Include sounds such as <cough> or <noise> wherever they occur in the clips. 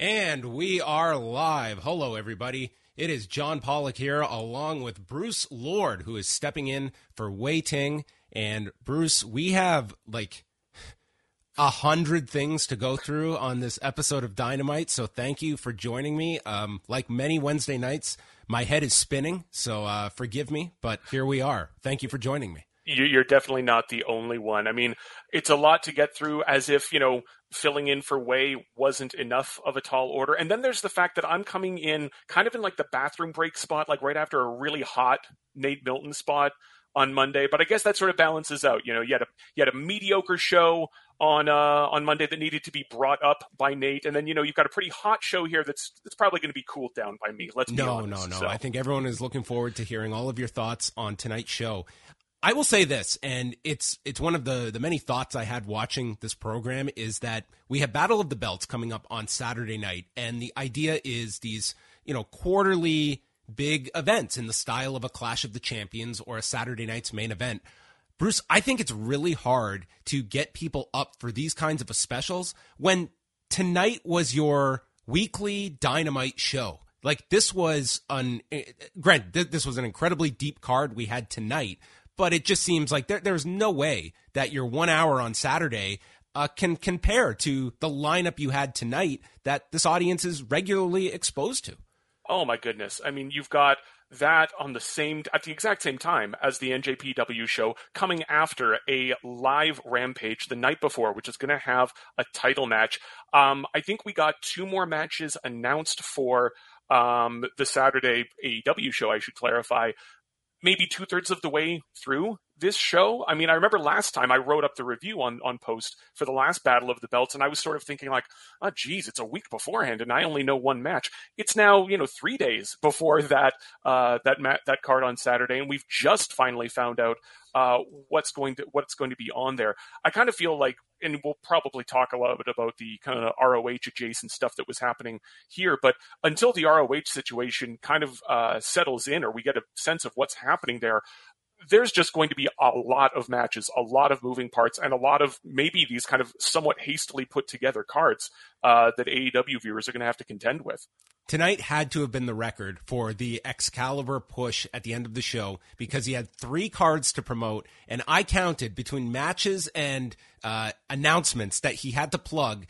And we are live. Hello, everybody. It is John Pollock here, along with Bruce Lord, who is stepping in for Wai Ting. And Bruce, we have like a hundred things to go through on this episode of Dynamite. So thank you for joining me. Um, like many Wednesday nights, my head is spinning. So uh, forgive me, but here we are. Thank you for joining me you're definitely not the only one. I mean, it's a lot to get through as if, you know, filling in for Wai wasn't enough of a tall order. And then there's the fact that I'm coming in kind of in like the bathroom break spot, like right after a really hot Nate Milton spot on Monday. But I guess that sort of balances out. You know, you had a you had a mediocre show on uh, on Monday that needed to be brought up by Nate, and then you know you've got a pretty hot show here that's that's probably going to be cooled down by me. Let's no, honest, no, no. So. I think everyone is looking forward to hearing all of your thoughts on tonight's show. I will say this, and it's it's one of the the many thoughts I had watching this program is that we have Battle of the Belts coming up on Saturday night, and the idea is these you know quarterly big events in the style of a Clash of the Champions or a Saturday night's main event. Bruce, I think it's really hard to get people up for these kinds of specials when tonight was your weekly dynamite show. Like this was an, eh, grant, this was an incredibly deep card we had tonight, but it just seems like there, there's no way that your one hour on Saturday uh, can compare to the lineup you had tonight that this audience is regularly exposed to. Oh my goodness! I mean, you've got that on the same at the exact same time as the NJPW show coming after a live rampage the night before which is going to have a title match um, i think we got two more matches announced for um, the saturday aew show i should clarify maybe two thirds of the way through this show. I mean, I remember last time I wrote up the review on, on post for the last Battle of the Belts, and I was sort of thinking like, oh, geez, it's a week beforehand, and I only know one match. It's now, you know, three days before that uh, that ma- that card on Saturday, and we've just finally found out uh, what's going to what's going to be on there. I kind of feel like, and we'll probably talk a little bit about the kind of ROH adjacent stuff that was happening here, but until the ROH situation kind of uh, settles in, or we get a sense of what's happening there, there's just going to be a lot of matches, a lot of moving parts, and a lot of maybe these kind of somewhat hastily put together cards uh, that AEW viewers are going to have to contend with. Tonight had to have been the record for the Excalibur push at the end of the show because he had three cards to promote, and I counted between matches and uh, announcements that he had to plug.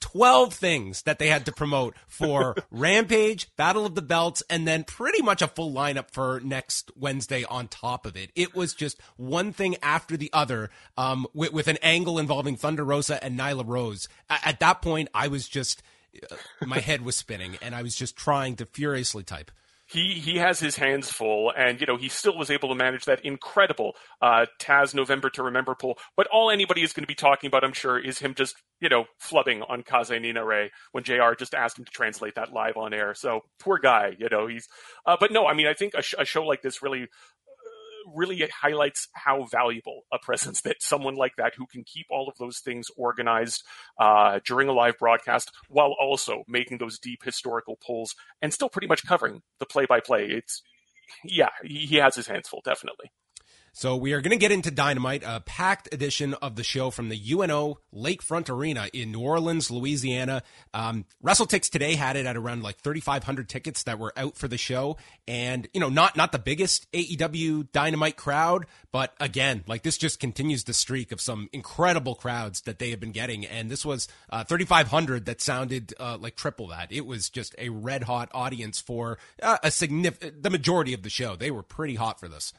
12 things that they had to promote for <laughs> Rampage, Battle of the Belts, and then pretty much a full lineup for next Wednesday on top of it. It was just one thing after the other um, with, with, an angle involving Thunder Rosa and Nyla Rose. A- at that point, I was just, uh, my head was spinning, and I was just trying to furiously type he he has his hands full, and you know he still was able to manage that incredible uh, Taz November to Remember pull. But all anybody is going to be talking about, I'm sure, is him just you know flubbing on Kaze ni Nare when Jr. just asked him to translate that live on air. So poor guy, you know he's. Uh, but no, I mean I think a, sh- a show like this really really it highlights how valuable a presence that someone like that who can keep all of those things organized uh, during a live broadcast while also making those deep historical pulls and still pretty much covering the play by play. It's yeah, he has his hands full, definitely. So we are going to get into Dynamite, a packed edition of the show from the UNO Lakefront Arena in New Orleans, Louisiana. Um, WrestleTix today had it at around like 3,500 tickets that were out for the show, and you know, not not the biggest AEW Dynamite crowd, but again, like this just continues the streak of some incredible crowds that they have been getting, and this was uh, 3,500 that sounded uh, like triple that. It was just a red hot audience for uh, a significant, the majority of the show. They were pretty hot for this.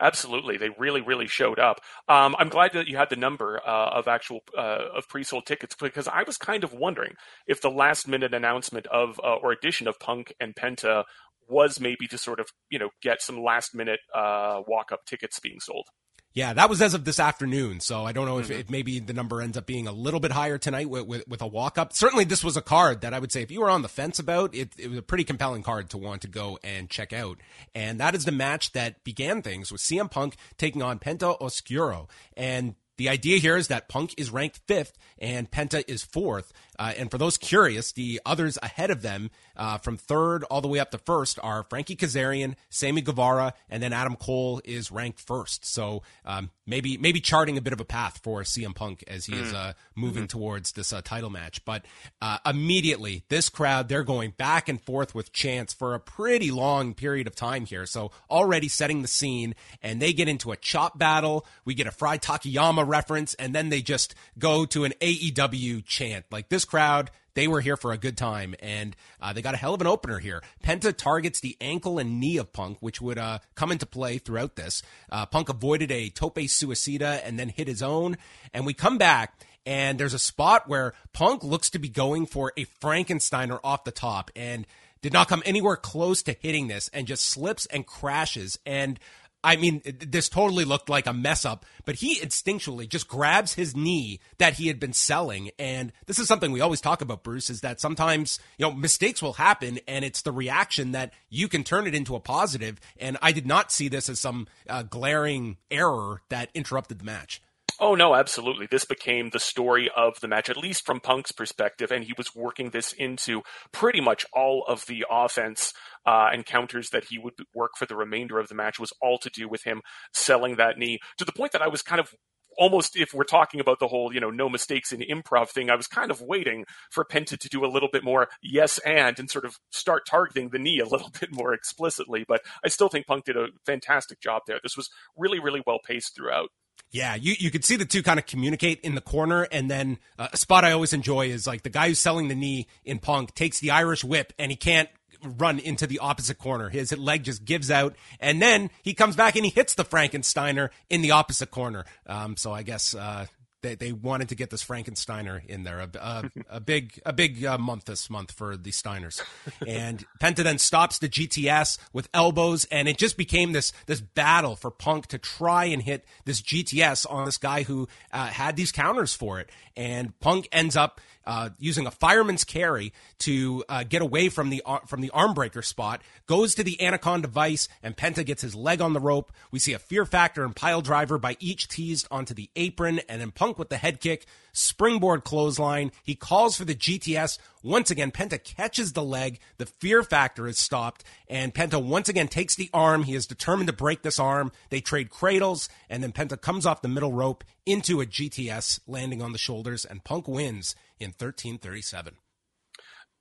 Absolutely, they really, really showed up. Um, I'm glad that you had the number uh, of actual uh, of pre-sold tickets because I was kind of wondering if the last-minute announcement of uh, or addition of Punk and Penta was maybe to sort of you know get some last-minute uh, walk-up tickets being sold. Yeah, that was as of this afternoon. So I don't know if, mm-hmm. if maybe the number ends up being a little bit higher tonight with, with, with, a walk up. Certainly, this was a card that I would say if you were on the fence about, it, it was a pretty compelling card to want to go and check out. And that is the match that began things with CM Punk taking on Penta Oscuro. And the idea here is that Punk is ranked fifth and Penta is fourth. Uh, and for those curious, the others ahead of them, uh, from third all the way up to first, are Frankie Kazarian, Sammy Guevara, and then Adam Cole is ranked first. So um, maybe maybe charting a bit of a path for CM Punk as he mm. is uh, moving mm-hmm. towards this uh, title match. But uh, immediately, this crowd they're going back and forth with chants for a pretty long period of time here. So already setting the scene, and they get into a chop battle. We get a Frye Takayama reference, and then they just go to an AEW chant. Like this crowd, they were here for a good time, and uh, they got a hell of an opener here. Penta targets the ankle and knee of Punk, which would uh, come into play throughout this. Uh, Punk avoided a tope suicida and then hit his own, and we come back. And there's a spot where Punk looks to be going for a Frankensteiner off the top and did not come anywhere close to hitting this and just slips and crashes. And I mean, this totally looked like a mess up, but he instinctually just grabs his knee that he had been selling. And this is something we always talk about, Bruce, is that sometimes, you know, mistakes will happen and it's the reaction that you can turn it into a positive. And I did not see this as some uh, glaring error that interrupted the match. Oh no, absolutely. This became the story of the match, at least from Punk's perspective, and he was working this into pretty much all of the offense uh, and counters that he would work for the remainder of the match was all to do with him selling that knee to the point that I was kind of almost if we're talking about the whole you know no mistakes in improv thing i was kind of waiting for penta to do a little bit more yes and and sort of start targeting the knee a little <laughs> bit more explicitly but i still think punk did a fantastic job there this was really really well paced throughout yeah, you, you could see the two kind of communicate in the corner. And then uh, a spot I always enjoy is like the guy who's selling the knee in Punk takes the Irish whip and he can't run into the opposite corner. His leg just gives out, and then he comes back and he hits the Frankensteiner in the opposite corner. Um, so I guess uh, they, they wanted to get this Frankensteiner in there. A, a, a big a big uh, month this month for the Steiners. And Penta then stops the GTS with elbows, and it just became this this battle for Punk to try and hit this GTS on this guy who uh, had these counters for it. And Punk ends up uh, using a fireman's carry to uh, get away from the uh, from the arm breaker spot, goes to the anaconda vice, and Penta gets his leg on the rope. We see a fear factor and pile driver by each teased onto the apron, and then Punk with the head kick, springboard clothesline. He calls for the GTS. Once again, Penta catches the leg. The fear factor is stopped, and Penta once again takes the arm. He is determined to break this arm. They trade cradles, and then Penta comes off the middle rope into a GTS, landing on the shoulders, and Punk wins in 1337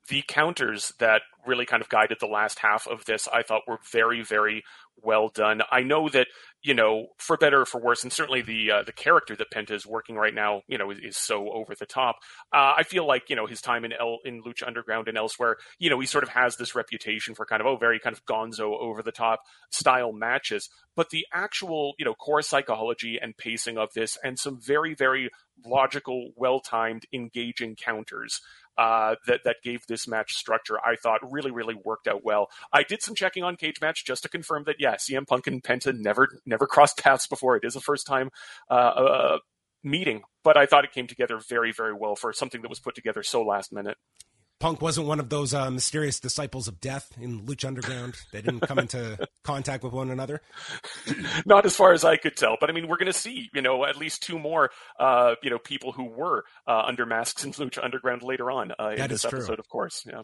the counters that really kind of guided the last half of this, I thought were very, very well done. I know that you know, for better or for worse, and certainly the uh, the character that Penta is working right now, you know, is, is so over the top. Uh, I feel like you know his time in El, in Lucha Underground and elsewhere, you know, he sort of has this reputation for kind of oh very kind of gonzo over the top style matches. But the actual you know core psychology and pacing of this, and some very very logical, well timed, engaging counters uh, that that gave this match structure. I thought really really worked out well. I did some checking on Cage Match just to confirm that yeah, CM Punk and Penta never never <laughs> crossed paths before. It is a first time uh, uh, meeting, but I thought it came together very very well for something that was put together so last minute. Punk wasn't one of those uh, mysterious disciples of death in Lucha Underground. They didn't come into <laughs> contact with one another. <clears throat> Not as far as I could tell, but I mean, we're going to see, you know, at least two more, uh, you know, people who were uh, under masks in Lucha Underground later on uh, in this episode, of course. Yeah.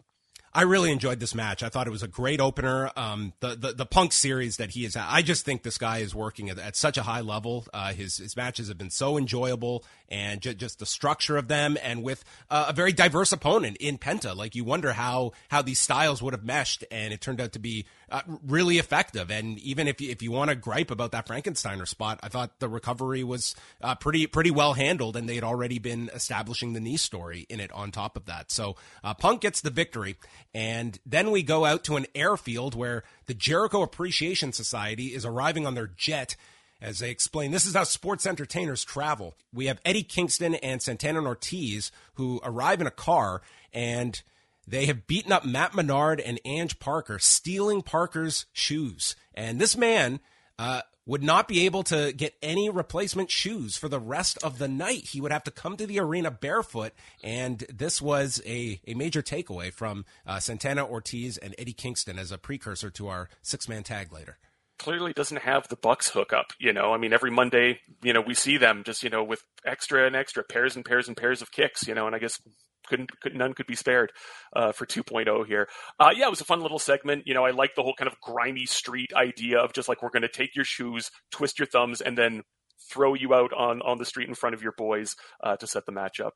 I really enjoyed this match. I thought it was a great opener. Um, the, the, the Punk series that he is I just think this guy is working at, at such a high level. Uh, his his matches have been so enjoyable, and ju- just the structure of them, and with uh, a very diverse opponent in Penta. Like you wonder how how these styles would have meshed, and it turned out to be uh, really effective. And even if you, if you want to gripe about that Frankensteiner spot, I thought the recovery was uh, pretty pretty well handled, and they had already been establishing the knee story in it on top of that. So uh, Punk gets the victory, and then we go out to an airfield where the Jericho Appreciation Society is arriving on their jet. As they explain, this is how sports entertainers travel. We have Eddie Kingston and Santana Ortiz who arrive in a car and they have beaten up Matt Menard and Ange Parker, stealing Parker's shoes. And this man uh, would not be able to get any replacement shoes for the rest of the night. He would have to come to the arena barefoot. And this was a, a major takeaway from uh, Santana Ortiz and Eddie Kingston as a precursor to our six man tag later. Clearly doesn't have the Bucks hookup. You know, I mean, every Monday, you know, we see them just you know with extra and extra pairs and pairs and pairs of kicks. You know, and I guess couldn't could, none could be spared uh, for 2.0 here. Uh, yeah, it was a fun little segment. You know, I like the whole kind of grimy street idea of just like we're going to take your shoes, twist your thumbs, and then throw you out on on the street in front of your boys uh, to set the match up.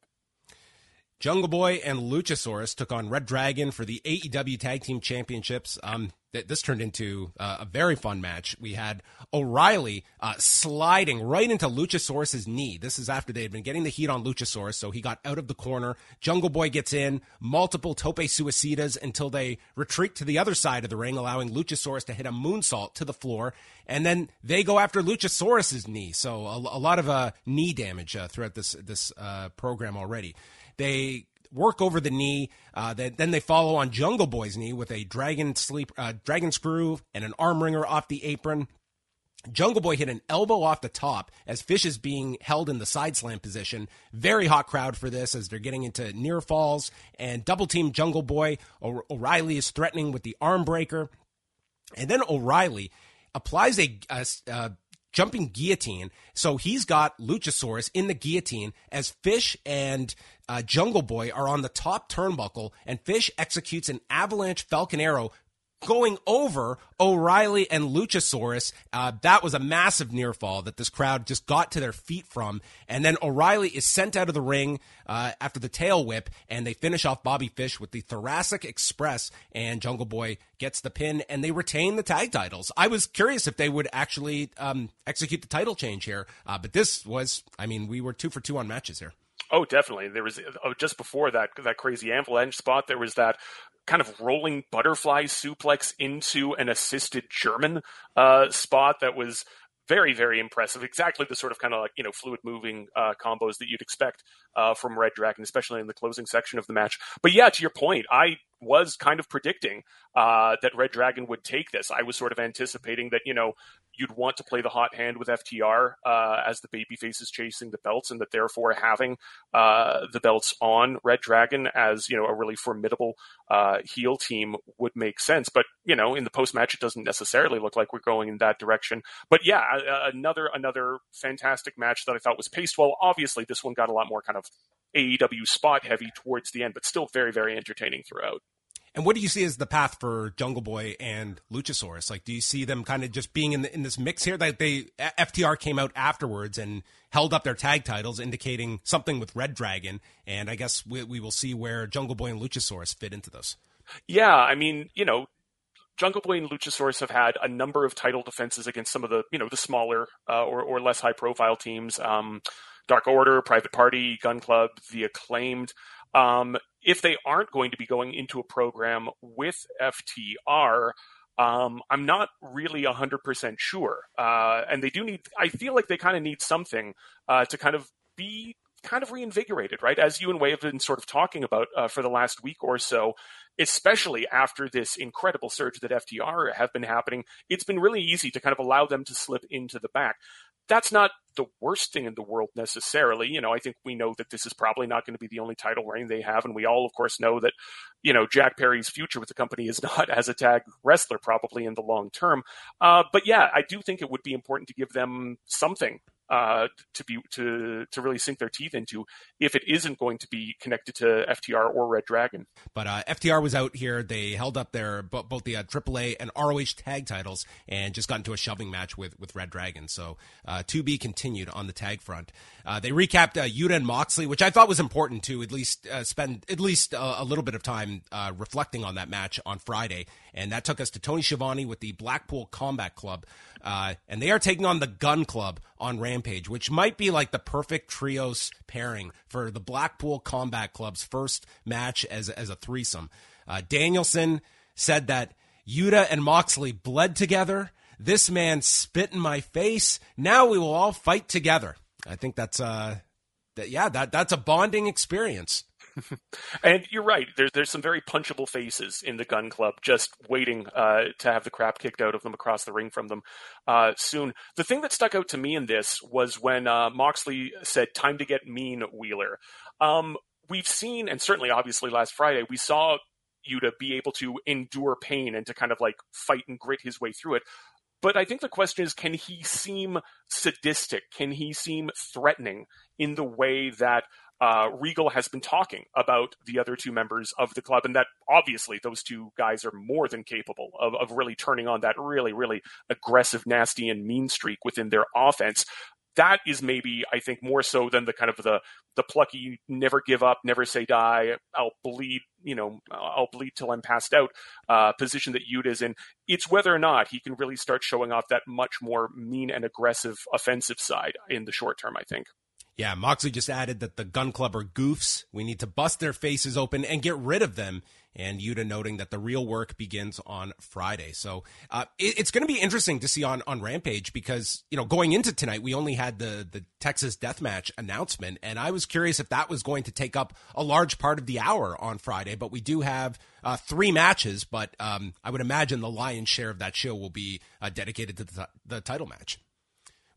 Jungle Boy and Luchasaurus took on Red Dragon for the AEW Tag Team Championships. Um, th- this turned into uh, a very fun match. We had O'Reilly uh, sliding right into Luchasaurus's knee. This is after they had been getting the heat on Luchasaurus, so he got out of the corner. Jungle Boy gets in, multiple tope suicidas until they retreat to the other side of the ring, allowing Luchasaurus to hit a moonsault to the floor. And then they go after Luchasaurus's knee. So a, a lot of uh, knee damage uh, throughout this this uh, program already. They work over the knee. Uh, they, then they follow on Jungle Boy's knee with a dragon sleep, uh, dragon screw and an arm wringer off the apron. Jungle Boy hit an elbow off the top as Fish is being held in the side slam position. Very hot crowd for this as they're getting into near falls and double team Jungle Boy. O- O'Reilly is threatening with the arm breaker. And then O'Reilly applies a, a, a jumping guillotine. So he's got Luchasaurus in the guillotine as Fish and uh, Jungle Boy are on the top turnbuckle, and Fish executes an avalanche Falcon Arrow going over O'Reilly and Luchasaurus. Uh, that was a massive near fall that this crowd just got to their feet from. And then O'Reilly is sent out of the ring uh, after the tail whip, and they finish off Bobby Fish with the Thoracic Express, and Jungle Boy gets the pin, and they retain the tag titles. I was curious if they would actually um, execute the title change here, uh, but this was, I mean, we were two for two on matches here. Oh, definitely. There was oh, just before that that crazy avalanche spot. There was that kind of rolling butterfly suplex into an assisted German uh, spot that was very very impressive. Exactly the sort of kind of like you know fluid moving uh, combos that you'd expect uh, from Red Dragon, especially in the closing section of the match. But yeah, to your point, I was kind of predicting uh, that Red Dragon would take this. I was sort of anticipating that you know you'd want to play the hot hand with FTR uh, as the babyface is chasing the belts, and that therefore having uh, the belts on Red Dragon as you know a really formidable uh, heel team would make sense. But you know, in the post match, it doesn't necessarily look like we're going in that direction. But yeah, another another fantastic match that I thought was paced well. Obviously, this one got a lot more kind of AEW spot heavy towards the end, but still very very entertaining throughout. And what do you see as the path for Jungle Boy and Luchasaurus? Like, do you see them kind of just being in the, in this mix here? That they FTR came out afterwards and held up their tag titles, indicating something with Red Dragon. And I guess we, we will see where Jungle Boy and Luchasaurus fit into this. Yeah, I mean, you know, Jungle Boy and Luchasaurus have had a number of title defenses against some of the, you know, the smaller uh, or, or less high profile teams. Um, Dark Order, Private Party, Gun Club, The Acclaimed. Um, if they aren't going to be going into a program with FTR, um, I'm not really 100% sure. Uh, and they do need, I feel like they kind of need something uh, to kind of be kind of reinvigorated, right? As you and Wai have been sort of talking about uh, for the last week or so, especially after this incredible surge that FTR have been happening, it's been really easy to kind of allow them to slip into the back that's not the worst thing in the world necessarily. You know, I think we know that this is probably not going to be the only title reign they have, and we all, of course, know that you know Jack Perry's future with the company is <laughs> not as a tag wrestler probably in the long term. Uh, but yeah, I do think it would be important to give them something uh, to be to to really sink their teeth into if it isn't going to be connected to FTR or Red Dragon. But uh, FTR was out here; they held up their both the uh, AAA and ROH tag titles and just got into a shoving match with with Red Dragon. So uh, to be continued on the tag front. Uh, they recapped uh, Yuta and Moxley, which I thought was important to at least uh, spend at least a, a little bit of time reflecting on that match on Friday, and that took us to Tony Schiavone with the Blackpool Combat Club. Uh, and they are taking on the Gun Club on Rampage, which might be like the perfect trios pairing for the Blackpool Combat Club's first match as, as a threesome. Uh, Danielson said that Yuta and Moxley bled together. This man spit in my face. Now we will all fight together. I think that's uh, that, yeah, that that's a bonding experience. <laughs> and you're right. There's there's some very punchable faces in the Gun Club, just waiting uh, to have the crap kicked out of them across the ring from them uh, soon. The thing that stuck out to me in this was when uh, Moxley said, "Time to get mean, Wheeler." Um, we've seen, and certainly, obviously, last Friday we saw Yuta be able to endure pain and to kind of like fight and grit his way through it But I think the question is, can he seem sadistic? Can he seem threatening in the way that uh, Regal has been talking about the other two members of the club, and that obviously those two guys are more than capable of, of really turning on that really, really aggressive, nasty, and mean streak within their offense. That is maybe, I think, more so than the kind of the the plucky, never give up, never say die. I'll bleed, you know, I'll bleed till I'm passed out uh, position that Yuta is in. It's whether or not he can really start showing off that much more mean and aggressive offensive side in the short term. I think. Yeah, Moxley just added that the Gun Club are goofs. We need to bust their faces open and get rid of them. And Yuta noting that the real work begins on Friday. So uh, it, it's going to be interesting to see on, on Rampage because, you know, going into tonight, we only had the, the Texas Deathmatch announcement. And I was curious if that was going to take up a large part of the hour on Friday. But we do have uh, three matches. But um, I would imagine the lion's share of that show will be uh, dedicated to the, the title match.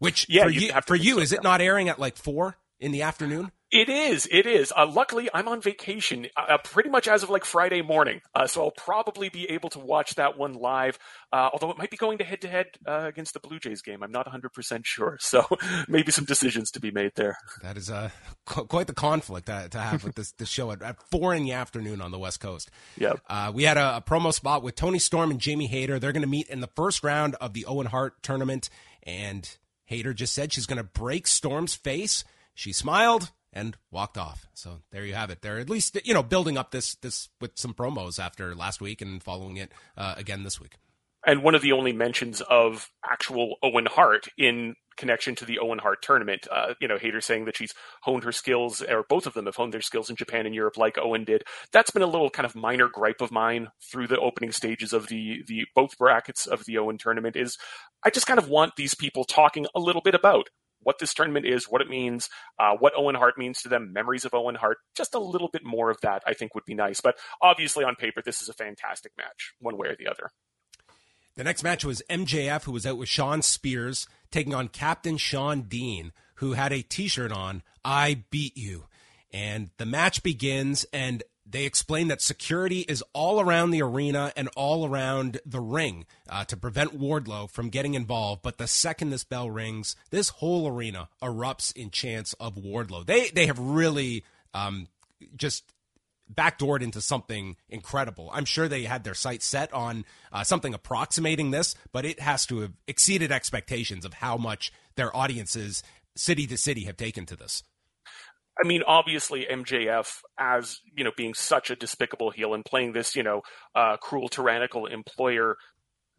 Which yeah, for you, for you is it not airing at like four in the afternoon? It is. It is. Uh, luckily, I'm on vacation uh, uh, pretty much as of like Friday morning, uh, so I'll probably be able to watch that one live. Uh, although it might be going to head to head against the Blue Jays game, I'm not 100 percent sure. So <laughs> maybe some decisions to be made there. That is uh, quite the conflict to, to have with this, this show at, at, four in the afternoon on the West Coast. Yeah. we had a, a promo spot with Toni Storm and Jamie Hayter. They're going to meet in the first round of the Owen Hart tournament, and Hayter just said she's going to break Storm's face. She smiled and walked off. So there you have it. They're at least you know building up this this with some promos after last week and following it uh, again this week. And one of the only mentions of actual Owen Hart in connection to the Owen Hart tournament. Uh, you know, Hayter saying that she's honed her skills, or both of them have honed their skills in Japan and Europe, like Owen did. That's been a little kind of minor gripe of mine through the opening stages of the the both brackets of the Owen tournament. Is I just kind of want these people talking a little bit about what this tournament is, what it means, uh, what Owen Hart means to them, memories of Owen Hart. Just a little bit more of that, I think, would be nice. But obviously, on paper, this is a fantastic match, one way or the other. The next match was MJF, who was out with Shawn Spears, taking on Captain Shawn Dean, who had a t shirt on, I beat you. And the match begins, and they explain that security is all around the arena and all around the ring uh, to prevent Wardlow from getting involved. But the second this bell rings, this whole arena erupts in chants of Wardlow. They they have really um, just backdoored into something incredible. I'm sure they had their sights set on uh, something approximating this, but it has to have exceeded expectations of how much their audiences, city to city, have taken to this. I mean, obviously MJF as you know being such a despicable heel and playing this you know uh, cruel, tyrannical employer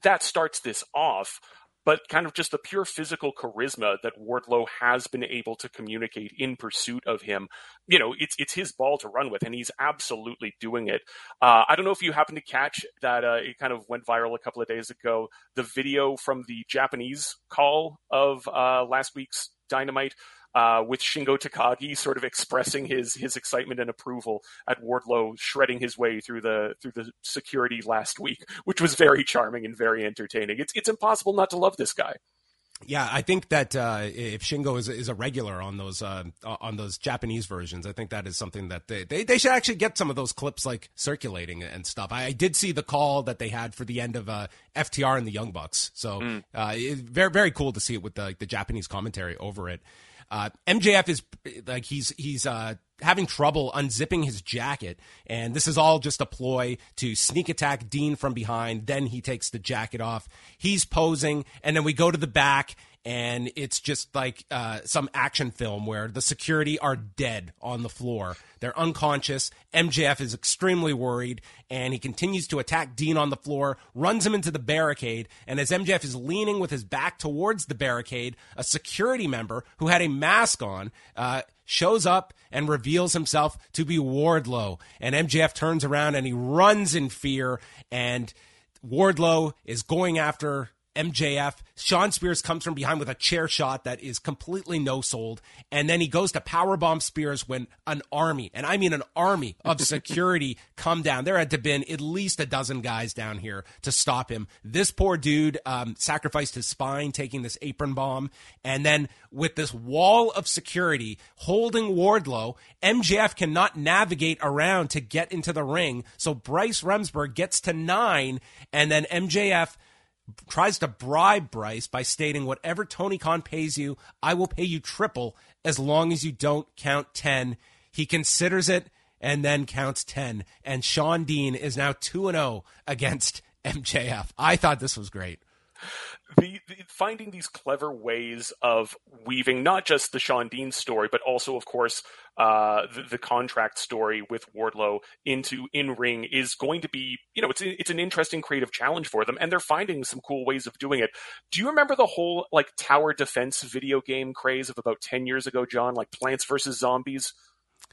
that starts this off. But kind of just the pure physical charisma that Wardlow has been able to communicate in pursuit of him, you know, it's it's his ball to run with, and he's absolutely doing it. Uh, I don't know if you happen to catch that uh, it kind of went viral a couple of days ago. The video from the Japanese call of uh, last week's Dynamite uh, with Shingo Takagi sort of expressing his his excitement and approval at Wardlow shredding his way through the through the security last week, which was very charming and very entertaining. It's it's impossible not to love this guy. Yeah, I think that uh, if Shingo is, is a regular on those uh, on those Japanese versions, I think that is something that they, they, they should actually get some of those clips like circulating and stuff. I, I did see the call that they had for the end of uh, FTR and the Young Bucks, so mm. very very cool to see it with the, the Japanese commentary over it. Uh, MJF is like he's he's uh, having trouble unzipping his jacket, and this is all just a ploy to sneak attack Dean from behind. Then he takes the jacket off. He's posing, and then we go to the back, and it's just like uh, some action film where the security are dead on the floor. They're unconscious. MJF is extremely worried, and he continues to attack Dean on the floor, runs him into the barricade, and as MJF is leaning with his back towards the barricade, a security member who had a mask on uh, shows up and reveals himself to be Wardlow. And MJF turns around and he runs in fear, and Wardlow is going after MJF. Shawn Spears comes from behind with a chair shot that is completely no sold. And then he goes to powerbomb Spears when an army, and I mean an army of security <laughs> come down. There had to have been at least a dozen guys down here to stop him. This poor dude um, sacrificed his spine taking this apron bomb. And then with this wall of security holding Wardlow, MJF cannot navigate around to get into the ring. So Bryce Remsburg gets to nine, and then MJF tries to bribe Bryce by stating, Whatever Tony Khan pays you, I will pay you triple as long as you don't count 10. He considers it and then counts 10. And Shawn Dean is now 2 0 against <laughs> MJF. I thought this was great. The, the, finding these clever ways of weaving not just the Shawn Dean story, but also, of course, uh, the, the, contract story with Wardlow into in ring is going to be, you know, it's it's an interesting creative challenge for them, and they're finding some cool ways of doing it. Do you remember the whole like tower defense video game craze of about ten years ago, John? Like Plants vs Zombies.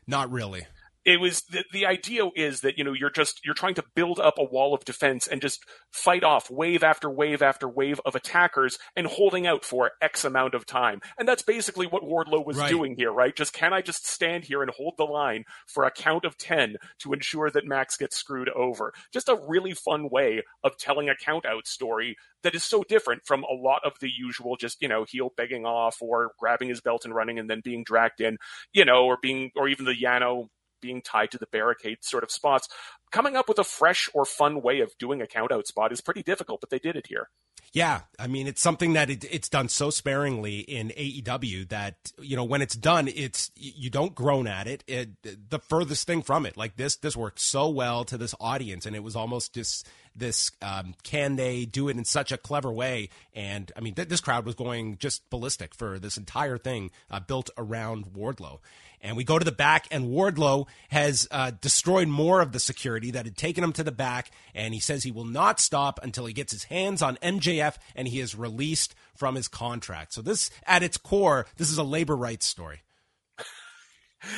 Not really it was the, the idea is that you know you're just you're trying to build up a wall of defense and just fight off wave after wave after wave of attackers and holding out for x amount of time. And that's basically what wardlow was right. doing here right? Just can i just stand here and hold the line for a count of 10 to ensure that max gets screwed over? Just a really fun way of telling a count out story that is so different from a lot of the usual just you know heel begging off or grabbing his belt and running and then being dragged in you know or being or even the yano being tied to the barricade sort of spots. Coming up with a fresh or fun way of doing a countout spot is pretty difficult, but they did it here. Yeah, I mean it's something that it, it's done so sparingly in AEW that you know when it's done, it's you don't groan at it. it. The furthest thing from it, like this, this worked so well to this audience, and it was almost just this um, can they do it in such a clever way? And I mean, th- this crowd was going just ballistic for this entire thing uh, built around Wardlow. And we go to the back, and Wardlow has uh, destroyed more of the security that had taken him to the back. And he says he will not stop until he gets his hands on MJF and he is released from his contract. So, this, at its core, this is a labor rights story.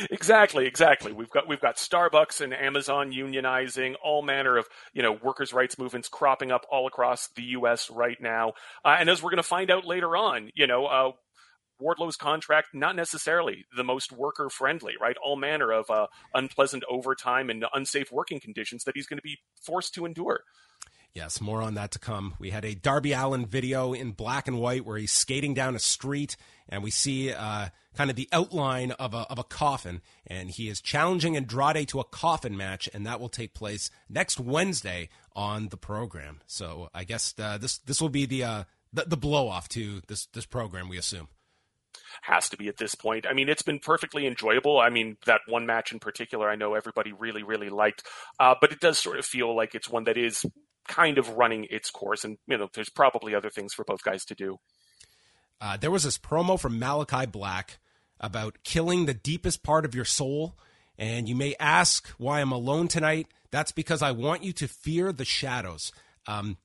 Exactly, exactly. We've got we've got Starbucks and Amazon unionizing, all manner of you know workers' rights movements cropping up all across the U.S. right now. Uh, and as we're going to find out later on, you know, uh, Wardlow's contract not necessarily the most worker friendly, right? All manner of uh, unpleasant overtime and unsafe working conditions that he's going to be forced to endure. Yes, more on that to come. We had a Darby Allin video in black and white where he's skating down a street, and we see uh, kind of the outline of a, of a coffin, and he is challenging Andrade to a coffin match, and that will take place next Wednesday on the program. So I guess uh, this this will be the, uh, the the blow off to this this program, we assume has to be at this point. I mean, it's been perfectly enjoyable. I mean, that one match in particular, I know everybody really, really liked, uh, but it does sort of feel like it's one that is kind of running its course, and you know, there's probably other things for both guys to do. Uh, there was this promo from Malachi Black about killing the deepest part of your soul, and you may ask why I'm alone tonight. That's because I want you to fear the shadows. Um,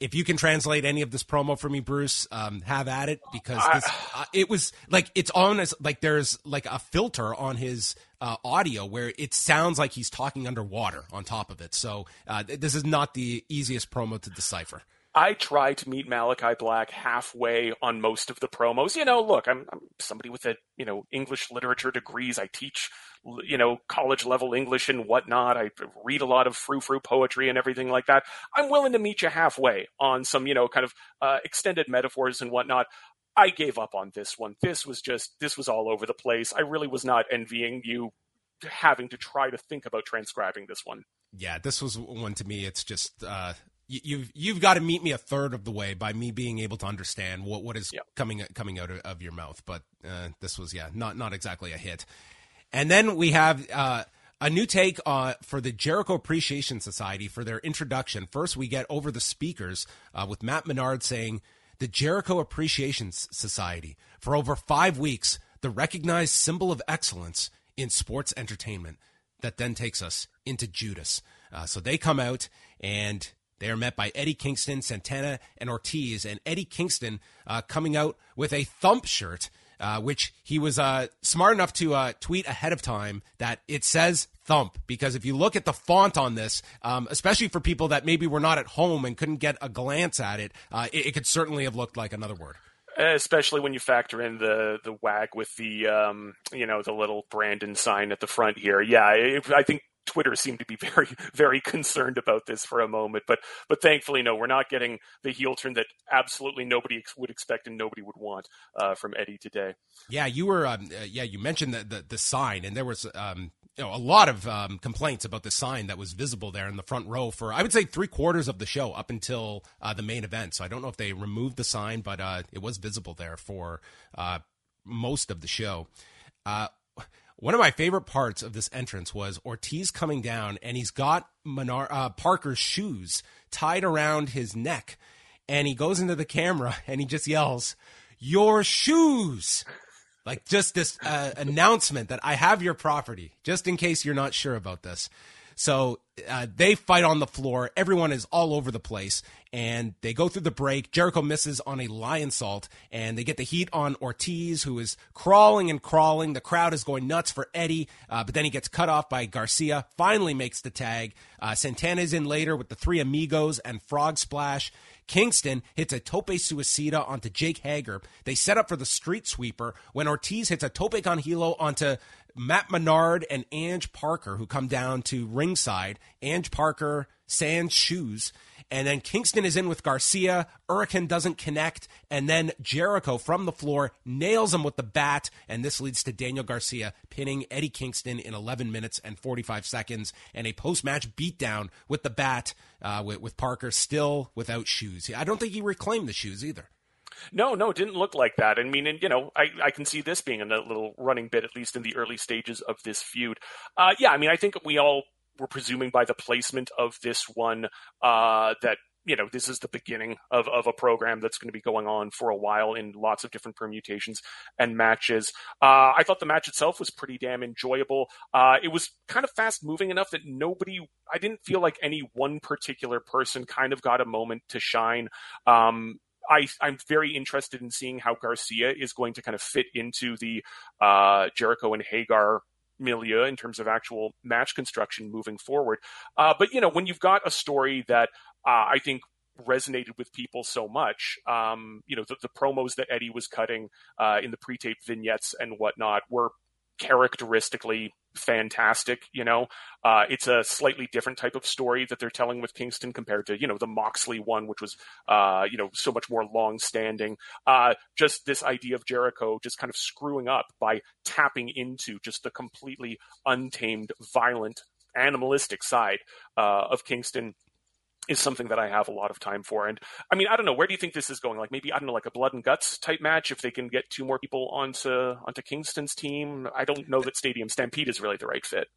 if you can translate any of this promo for me, Bruce, um, have at it because this, uh, it was like it's on as like there's like a filter on his uh, audio where it sounds like he's talking underwater on top of it. So uh, this is not the easiest promo to decipher. I try to meet Malachi Black halfway on most of the promos. You know, look, I'm, I'm somebody with a you know English literature degrees. I teach you know college level English and whatnot. I read a lot of frou frou poetry and everything like that. I'm willing to meet you halfway on some you know kind of uh, extended metaphors and whatnot. I gave up on this one. This was just this was all over the place. I really was not envying you having to try to think about transcribing this one. Yeah, this was one to me. It's just uh, you've you've got to meet me a third of the way by me being able to understand what what is yep. coming coming out of, your mouth. But uh, this was yeah not not exactly a hit. And then we have uh, a new take uh, for the Jericho Appreciation Society for their introduction. First, we get over the speakers uh, with Matt Menard saying the Jericho Appreciation Society for over five weeks, the recognized symbol of excellence in sports entertainment. That then takes us into Judas. Uh, so they come out and they are met by Eddie Kingston, Santana, and Ortiz. And Eddie Kingston uh, coming out with a thump shirt, uh, which he was uh, smart enough to uh, tweet ahead of time that it says thump. Because if you look at the font on this, um, especially for people that maybe were not at home and couldn't get a glance at it, uh, it, it could certainly have looked like another word especially when you factor in the the wag with the um, you know the little Brandon sign at the front here. Yeah, it, I think Twitter seemed to be <laughs> very, very concerned about this for a moment. But, but thankfully, no, we're not getting the heel turn that absolutely nobody would expect and nobody would want uh, from Eddie today. Yeah, you were. Um, uh, yeah, you mentioned the, the, the sign, and there was um, you know, a lot of um, complaints about the sign that was visible there in the front row for I would say three quarters of the show up until uh, the main event. So I don't know if they removed the sign, but uh, it was visible there for uh, most of the show. One of my favorite parts of this entrance was Ortiz coming down, and he's got uh, Parker's shoes tied around his neck, and he goes into the camera <laughs> and he just yells, "Your shoes!" Like just this uh, announcement that I have your property, just in case you're not sure about this. So uh, they fight on the floor. Everyone is all over the place, and they go through the break. Jericho misses on a Lionsault, and they get the heat on Ortiz, who is crawling and crawling. The crowd is going nuts for Eddie, uh, but then he gets cut off by Garcia. Finally makes the tag. Uh, Santana's in later with the three amigos and Frog Splash. Kingston hits a tope suicida onto Jake Hager. They set up for the street sweeper when Ortiz hits a tope con hilo onto Matt Menard and Ange Parker, who come down to ringside. Ange Parker sans shoes. And then Kingston is in with Garcia. Hurricane doesn't connect. And then Jericho from the floor nails him with the bat. And this leads to Daniel Garcia pinning Eddie Kingston in 11 minutes and 45 seconds. And a post match beatdown with the bat uh, with, with Parker still without shoes. I don't think he reclaimed the shoes either. No, no, it didn't look like that. I mean, and, you know, I, I can see this being a little running bit, at least in the early stages of this feud. Uh, yeah, I mean, I think we all were presuming by the placement of this one uh, that you know this is the beginning of, of a program that's going to be going on for a while in lots of different permutations and matches uh, i thought the match itself was pretty damn enjoyable uh, it was kind of fast moving enough that nobody i didn't feel like any one particular person kind of got a moment to shine um, I, am very interested in seeing how Garcia is going to kind of fit into the uh, Jericho and Hager milieu in terms of actual match construction moving forward. Uh, but you know, when you've got a story that uh, I think resonated with people so much, um, you know, the, the, promos that Eddie was cutting uh, in the pre-tape vignettes and whatnot were characteristically fantastic. You know, uh, it's a slightly different type of story that they're telling with Kingston compared to you know the Moxley one, which was uh, you know so much more long standing. Uh, just this idea of Jericho just kind of screwing up by tapping into just the completely untamed, violent, animalistic side uh, of Kingston is something that I have a lot of time for. And I mean, I don't know, where do you think this is going? Like maybe I don't know, like a blood and guts type match if they can get two more people onto onto Kingston's team. I don't know that Stadium Stampede is really the right fit.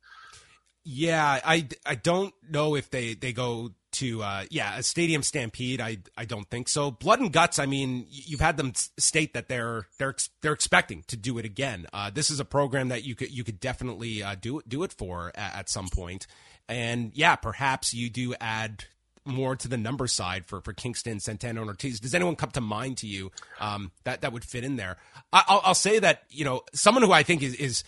Yeah, I, I don't know if they, they go to uh, yeah a stadium stampede. I I don't think so. Blood and guts. I mean, you've had them state that they're they're they're expecting to do it again. Uh, this is a program that you could you could definitely uh, do do it for at, at some point. And yeah, perhaps you do add more to the number side for for Kingston, Santana, and Ortiz. Does anyone come to mind to you um, that that would fit in there? I, will say that you know someone who I think is is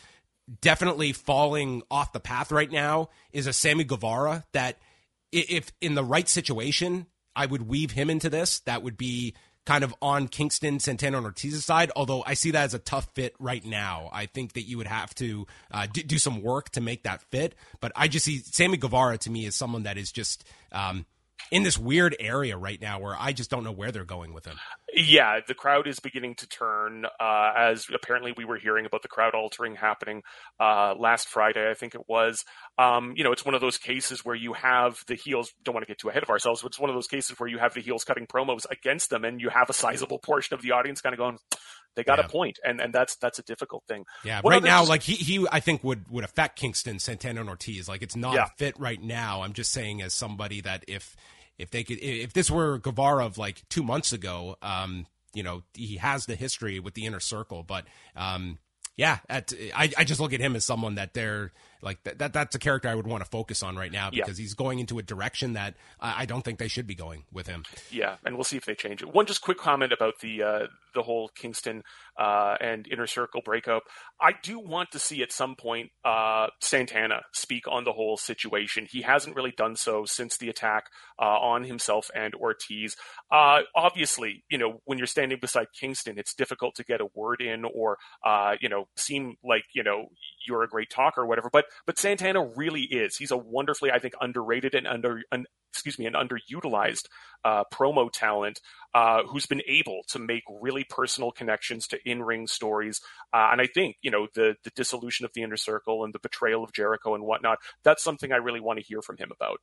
definitely falling off the path right now is a Sammy Guevara. That if in the right situation, I would weave him into this. That would be kind of on Kingston, Santana, and Ortiz's side. Although I see that as a tough fit right now. I think that you would have to uh, do, do, some work to make that fit. But I just see Sammy Guevara to me as someone that is just. Um, in this weird area right now where I just don't know where they're going with him. Yeah, the crowd is beginning to turn, uh, as apparently we were hearing about the crowd altering happening uh, last Friday, I think it was. Um, you know, it's one of those cases where you have the heels, don't want to get too ahead of ourselves, but it's one of those cases where you have the heels cutting promos against them and you have a sizable portion of the audience kind of going, they got yeah. a point, and and that's that's a difficult thing. Yeah, what right now, like he he, I think would would affect Kingston, Santana, and Ortiz. Like it's not yeah. fit right now. I'm just saying as somebody that if if they could, if this were Guevara of like two months ago, um, you know, he has the history with the inner circle, but um, yeah, at, I, I just look at him as someone that they're like that, that that's a character I would want to focus on right now because yeah. he's going into a direction that I, I, don't think they should be going with him. Yeah, and we'll see if they change it. One just quick comment about the uh, the whole Kingston uh, and Inner Circle breakup. I do want to see at some point uh, Santana speak on the whole situation. He hasn't really done so since the attack uh, on himself and Ortiz. Uh, obviously, you know when you're standing beside Kingston, it's difficult to get a word in or uh, you know seem like you know you're a great talker or whatever. But but Santana really is. He's a wonderfully, I think, underrated and under an, excuse me, an underutilized uh, promo talent uh, who's been able to make really personal connections to in-ring stories. Uh, and I think you know the the dissolution of the inner circle and the betrayal of Jericho and whatnot. That's something I really want to hear from him about.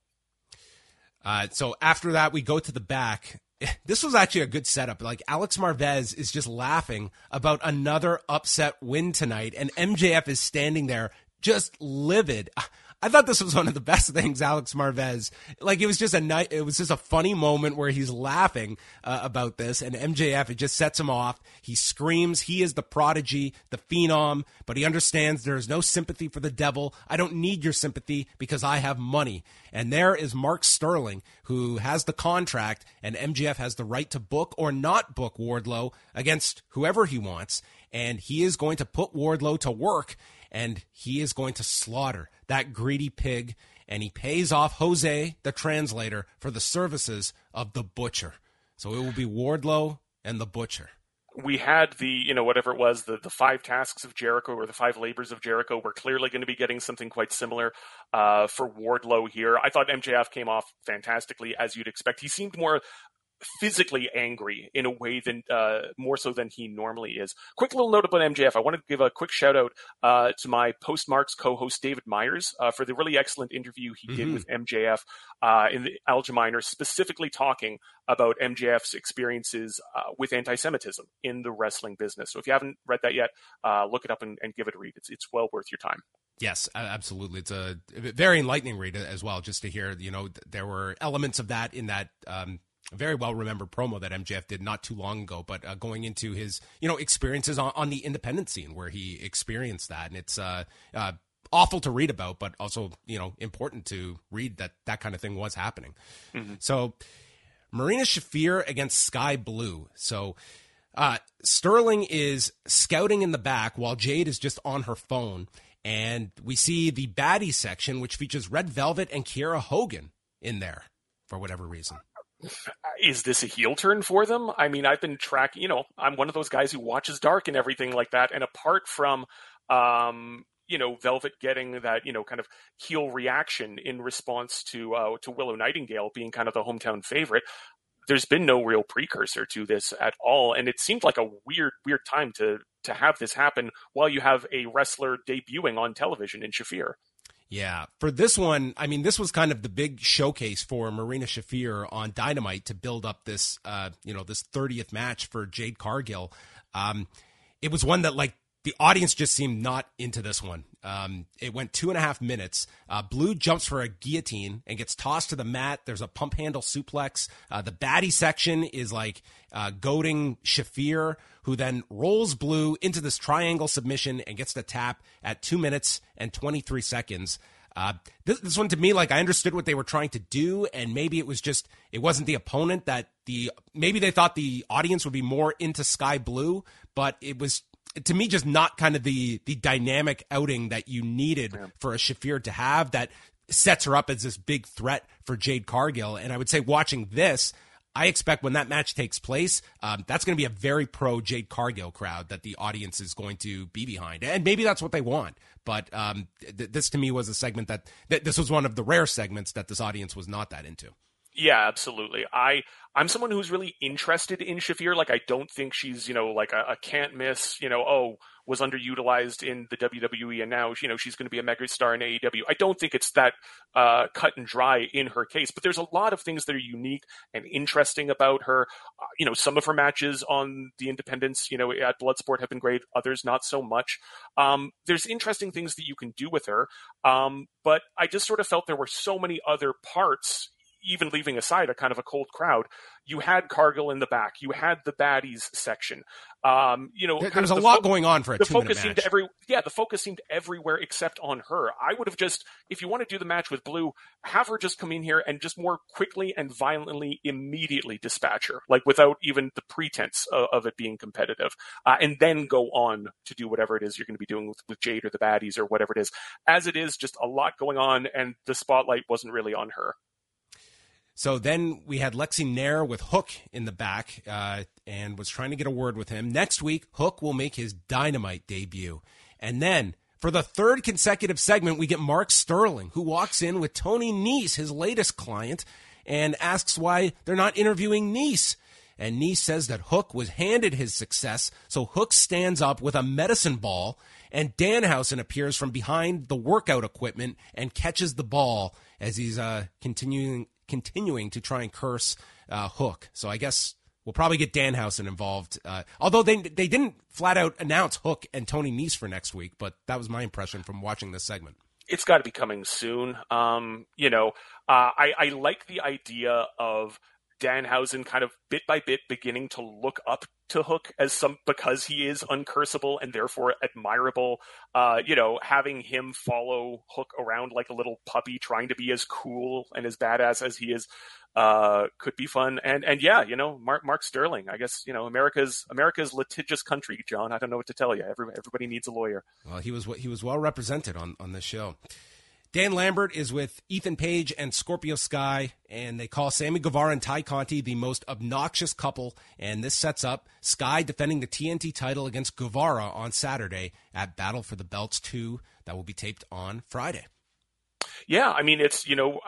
Uh, so after that, we go to the back. <laughs> This was actually a good setup. Like Alex Marvez is just laughing about another upset win tonight, and MJF is standing there just livid. <sighs> I thought this was one of the best <laughs> things, Alex Marvez. Like it was just a night, it was just a funny moment where he's laughing uh, about this, and MJF it just sets him off. He screams, he is the prodigy, the phenom, but he understands there is no sympathy for the devil. I don't need your sympathy because I have money. And there is Mark Sterling, who has the contract, and MJF has the right to book or not book Wardlow against whoever he wants. And he is going to put Wardlow to work and he is going to slaughter that greedy pig, and he pays off Jose, the translator, for the services of the butcher. So it will be Wardlow and the butcher. We had the, you know, whatever it was, the, the five tasks of Jericho or the five labors of Jericho. We're clearly going to be getting something quite similar uh, for Wardlow here. I thought MJF came off fantastically, as you'd expect. He seemed more physically angry in a way than uh, more so than he normally is. Quick little note about MJF. I want to give a quick shout out uh, to my postmarks co-host David Myers uh, for the really excellent interview he mm-hmm. did with MJF uh, in the Algemeiner, specifically talking about MJF's experiences uh, with anti-Semitism in the wrestling business. So if you haven't read that yet, uh, look it up and, and give it a read. It's it's well worth your time. Yes, absolutely. It's a very enlightening read as well, just to hear, you know, there were elements of that in that um, very well remembered promo that MJF did not too long ago, but uh, going into his you know experiences on, on, the independent scene where he experienced that, and it's uh, uh, awful to read about, but also you know important to read that that kind of thing was happening. Mm-hmm. So Marina Shafir against Sky Blue. So uh, Sterling is scouting in the back while Jade is just on her phone, and we see the baddie section, which features Red Velvet and Kiera Hogan in there for whatever reason is this a heel turn for them? I mean, I've been tracking, you know, I'm one of those guys who watches Dark and everything like that. And apart from, um, you know, Velvet getting that, you know, kind of heel reaction in response to uh, to Willow Nightingale being kind of the hometown favorite, there's been no real precursor to this at all, and it seemed like a weird, weird time to to have this happen while you have a wrestler debuting on television in Shafir. Yeah, for this one, I mean, this was kind of the big showcase for Marina Shafir on Dynamite to build up this, uh, you know, this 30th match for Jade Cargill. Um, it was one that like the audience just seemed not into this one. Um, it went two and a half minutes. Uh, Blue jumps for a guillotine and gets tossed to the mat. There's a pump handle suplex. Uh, the baddie section is like uh, goading Shafir, who then rolls Blue into this triangle submission and gets the tap at two minutes and 23 seconds. Uh, this, this, one to me, like I understood what they were trying to do, and maybe it was just it wasn't the opponent that the maybe they thought the audience would be more into Sky Blue, but it was to me just not kind of the the dynamic outing that you needed yeah. for a Shafir to have that sets her up as this big threat for Jade Cargill. And I would say watching this, I expect when that match takes place, um, that's going to be a very pro Jade Cargill crowd that the audience is going to be behind, and maybe that's what they want. But um, th- this to me was a segment that th- this was one of the rare segments that this audience was not that into. Yeah, absolutely. I I'm someone who's really interested in Shafir. Like I don't think she's you know like a, a can't miss. You know, oh was underutilized in the WWE and now you know she's going to be a megastar in AEW. I don't think it's that uh, cut and dry in her case, but there's a lot of things that are unique and interesting about her. Uh, you know, some of her matches on the Independents, you know, at Bloodsport have been great. Others not so much. Um, there's interesting things that you can do with her, um, but I just sort of felt there were so many other parts even leaving aside a kind of a cold crowd, you had Cargill in the back, you had the baddies section. Um, you know, there's a the lot fo- going on for a the focus seemed every yeah, the focus seemed everywhere except on her. I would have just if you want to do the match with Blue, have her just come in here and just more quickly and violently immediately dispatch her, like without even the pretense of, of it being competitive, uh, and then go on to do whatever it is you're going to be doing with, with Jade or the baddies or whatever it is. As it is, just a lot going on, and the spotlight wasn't really on her. So then we had Lexi Nair with Hook in the back uh, and was trying to get a word with him. Next week, Hook will make his Dynamite debut. And then For the third consecutive segment, we get Mark Sterling, who walks in with Tony Nese, his latest client, and asks why they're not interviewing Nese. And Nese says that Hook was handed his success, so Hook stands up with a medicine ball, and Danhausen appears from behind the workout equipment and catches the ball as he's uh, continuing continuing to try and curse uh, Hook. So I guess we'll probably get Danhausen involved. Uh, although they they didn't flat out announce Hook and Tony Nese for next week, but that was my impression from watching this segment. It's got to be coming soon. Um, you know, uh, I, I like the idea of Danhausen kind of bit by bit beginning to look up to Hook as some because he is uncursable and therefore admirable. Uh, you know, having him follow Hook around like a little puppy, trying to be as cool and as badass as he is, uh, could be fun. And and yeah, you know, Mark Mark Sterling. I guess you know America's America's litigious country, John. I don't know what to tell you. Every, everybody needs a lawyer. Well, he was he was well represented on on this show. Dan Lambert is with Ethan Page and Scorpio Sky, and they call Sammy Guevara and Tay Conti the most obnoxious couple. And this sets up Sky defending the TNT title against Guevara on Saturday at Battle for the Belts 2 that will be taped on Friday. Yeah, I mean, it's, you know,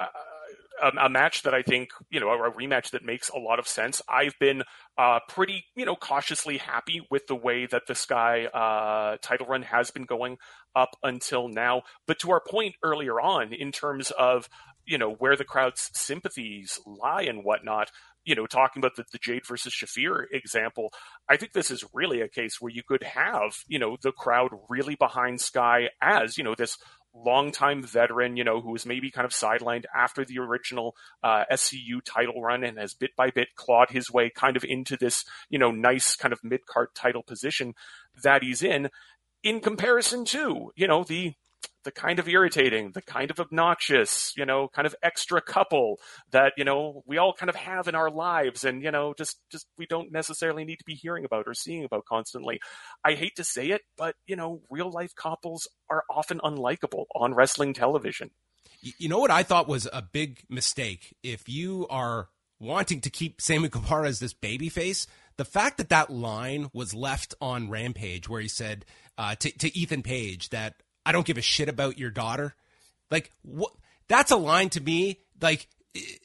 a, a, match that I think, you know, a, rematch that makes a lot of sense. I've been uh, pretty, you know, cautiously happy with the way that the Sky uh, title run has been going up until now. But to our point earlier on, in terms of, you know, where the crowd's sympathies lie and whatnot, you know, talking about the, the Jade versus Shafir example, I think this is really a case where you could have, you know, the crowd really behind Sky as, you know, this longtime veteran, you know, who was maybe kind of sidelined after the original uh, SCU title run and has bit by bit clawed his way kind of into this, you know, nice kind of mid card title position that he's in, in comparison to, you know, the the kind of irritating, the kind of obnoxious, you know, kind of extra couple that, you know, we all kind of have in our lives and, you know, just, just we don't necessarily need to be hearing about or seeing about constantly. I hate to say it, but, you know, real life couples are often unlikable on wrestling television. You know what I thought was a big mistake? If you are wanting to keep Sammy Guevara as this baby face, the fact that that line was left on Rampage where he said uh, to, to Ethan Page that I don't give a shit about your daughter. Like what? That's a line to me. Like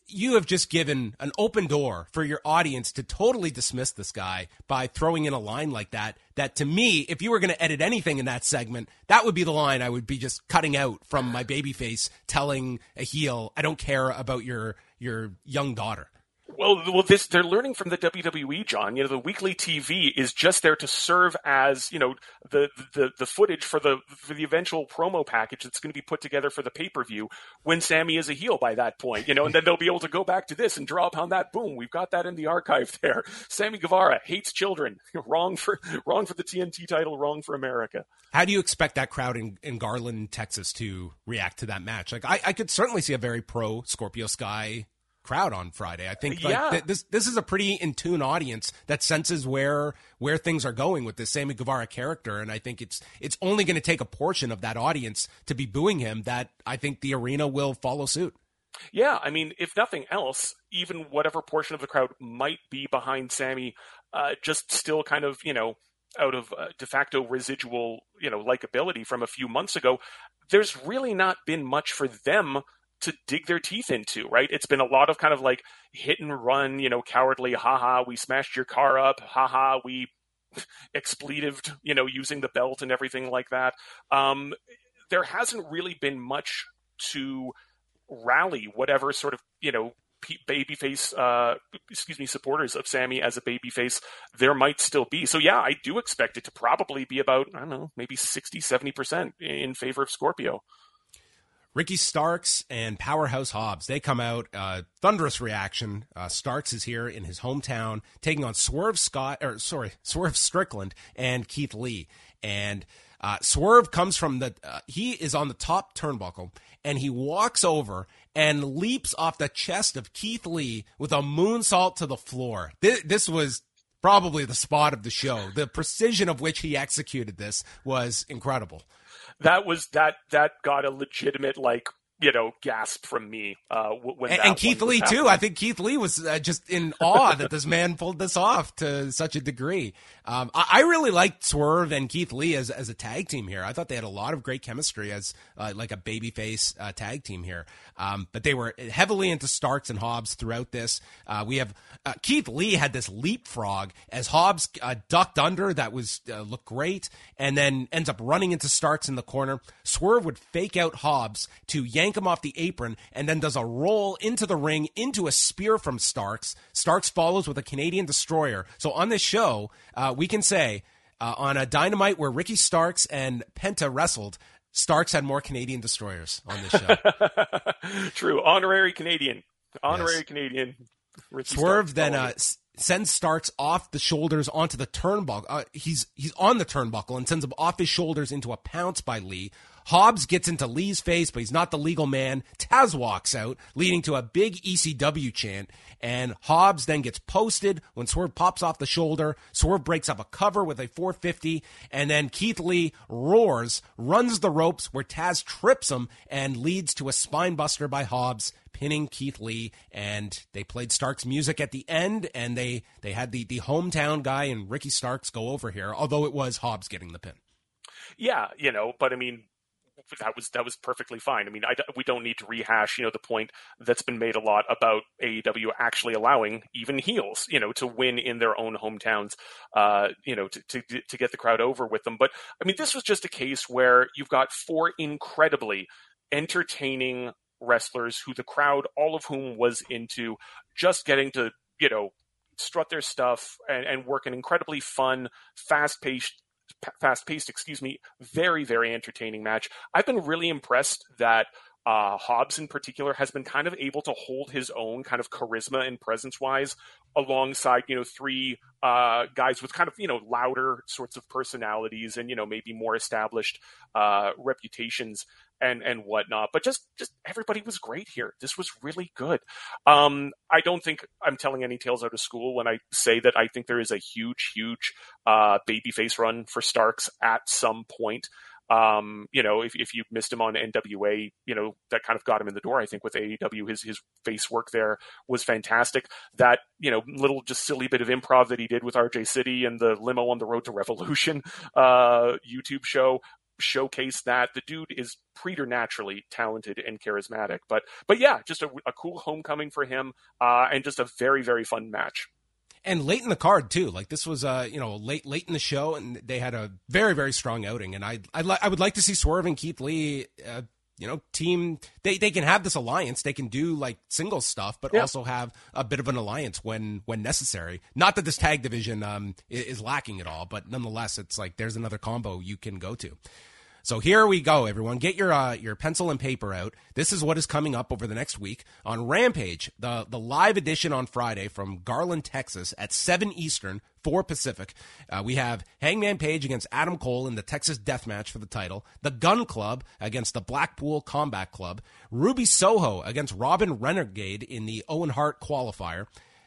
you have just given an open door for your audience to totally dismiss this guy by throwing in a line like that. That to me, if you were going to edit anything in that segment, that would be the line I would be just cutting out from my baby face, telling a heel, "I don't care about your your young daughter." Well, well, this they're learning from the WWE, John. You know, the weekly TV is just there to serve as you know the the the footage for the for the eventual promo package that's going to be put together for the pay per view when Sammy is a heel by that point. You know, and then they'll be able to go back to this and draw upon that. Boom, we've got that in the archive there. <laughs> Sammy Guevara hates children. <laughs> wrong for wrong for the TNT title. Wrong for America. How do you expect that crowd in, in Garland, Texas, to react to that match? Like, I, I could certainly see a very pro Scorpio Sky crowd on Friday. I think like, yeah. th- this this is a pretty in tune audience that senses where where things are going with the Sammy Guevara character, and I think it's it's only going to take a portion of that audience to be booing him that I think the arena will follow suit. Yeah, I mean, if nothing else, even whatever portion of the crowd might be behind Sammy, uh, just still kind of you know out of uh, de facto residual you know likability from a few months ago. There's really not been much for them to dig their teeth into, right? It's been a lot of kind of like hit and run, you know, cowardly, haha, we smashed your car up, haha, we <laughs> expletived, you know, using the belt and everything like that. Um, there hasn't really been much to rally whatever sort of, you know, babyface, uh, excuse me, supporters of Sammy as a babyface there might still be. So yeah, I do expect it to probably be about, I don't know, maybe 60, 70% in favor of Scorpio. Ricky Starks and Powerhouse Hobbs, they come out. Uh, thunderous reaction. Uh, Starks is here in his hometown, taking on Swerve Scott, or sorry, <laughs> Swerve Strickland and Keith Lee. And uh, Swerve comes from the, uh, he is on the top turnbuckle, and he walks over and leaps off the chest of Keith Lee with a moonsault to the floor. This, this was probably the spot of the show. The precision of which he executed this was incredible that was that that got a legitimate like you know, gasp from me uh, when and, and Keith Lee too. I think Keith Lee was uh, just in awe that this man pulled this off to such a degree. Um, I, I, really liked Swerve and Keith Lee as as a tag team here. I thought they had a lot of great chemistry as uh, like a babyface uh, tag team here. Um, but they were heavily into Starks and Hobbs throughout this. Uh, we have uh, Keith Lee had this leapfrog as Hobbs ducked under that was looked great, and then ends up running into Starks in the corner. Swerve would fake out Hobbs to yank yank him off the apron, and then does a roll into the ring into a spear from Starks. Starks follows with a Canadian destroyer. So on this show, uh, we can say uh, on a Dynamite where Ricky Starks and Penta wrestled, Starks had more Canadian destroyers on this show. <laughs> True, honorary Canadian, honorary yes. Canadian. Ricky Swerve Starks then uh, sends Starks off the shoulders onto the turnbuckle. Uh, he's he's on the turnbuckle and sends him off his shoulders into a pounce by Lee. Hobbs gets into Lee's face, but he's not the legal man. Taz walks out, leading to a big ECW chant. And Hobbs then gets posted when Swerve pops off the shoulder. Swerve breaks up a cover with a 450. And then Keith Lee roars, runs the ropes where Taz trips him and leads to a spinebuster by Hobbs pinning Keith Lee, and they played Starks music at the end, and they they had the the hometown guy and Ricky Starks go over here, although it was Hobbs getting the pin. Yeah, you know, but I mean, that was that was perfectly fine. I mean, I, we don't need to rehash, you know, the point that's been made a lot about AEW actually allowing even heels, you know, to win in their own hometowns, uh, you know, to, to to get the crowd over with them. But I mean, this was just a case where you've got four incredibly entertaining wrestlers who the crowd, all of whom was into just getting to, you know, strut their stuff and, and work an incredibly fun, fast paced fast paced, excuse me, very, very entertaining match. I've been really impressed that uh, Hobbs in particular has been kind of able to hold his own kind of charisma and presence wise alongside, you know, three uh, guys with kind of, you know, louder sorts of personalities and, you know, maybe more established uh, reputations and and whatnot. But just just everybody was great here. This was really good. Um, I don't think I'm telling any tales out of school when I say that I think there is a huge, huge uh, babyface run for Starks at some point. Um, you know, if, if you missed him on NWA, you know, that kind of got him in the door. I think with AEW, his, his face work there was fantastic. That, you know, little just silly bit of improv that he did with RJ City and the limo on the road to revolution, <laughs> uh, YouTube show showcase that the dude is preternaturally talented and charismatic. But but yeah, just a, a cool homecoming for him, uh, and just a very very fun match. And late in the card too, like this was uh you know late late in the show, and they had a very very strong outing. And I I, li- I would like to see Swerve and Keith Lee uh, you know, team they, they can have this alliance. They can do like single stuff, but yeah. also have a bit of an alliance when when necessary. Not that this tag division um is lacking at all, but nonetheless, it's like there's another combo you can go to. So here we go, everyone. Get your uh, your pencil and paper out. This is what is coming up over the next week on Rampage, the the live edition on Friday from Garland, Texas, at seven Eastern, four Pacific. Uh, we have Hangman Page against Adam Cole in the Texas Death Match for the title. The Gunn Club against the Blackpool Combat Club. Ruby Soho against Robyn Renegade in the Owen Hart qualifier.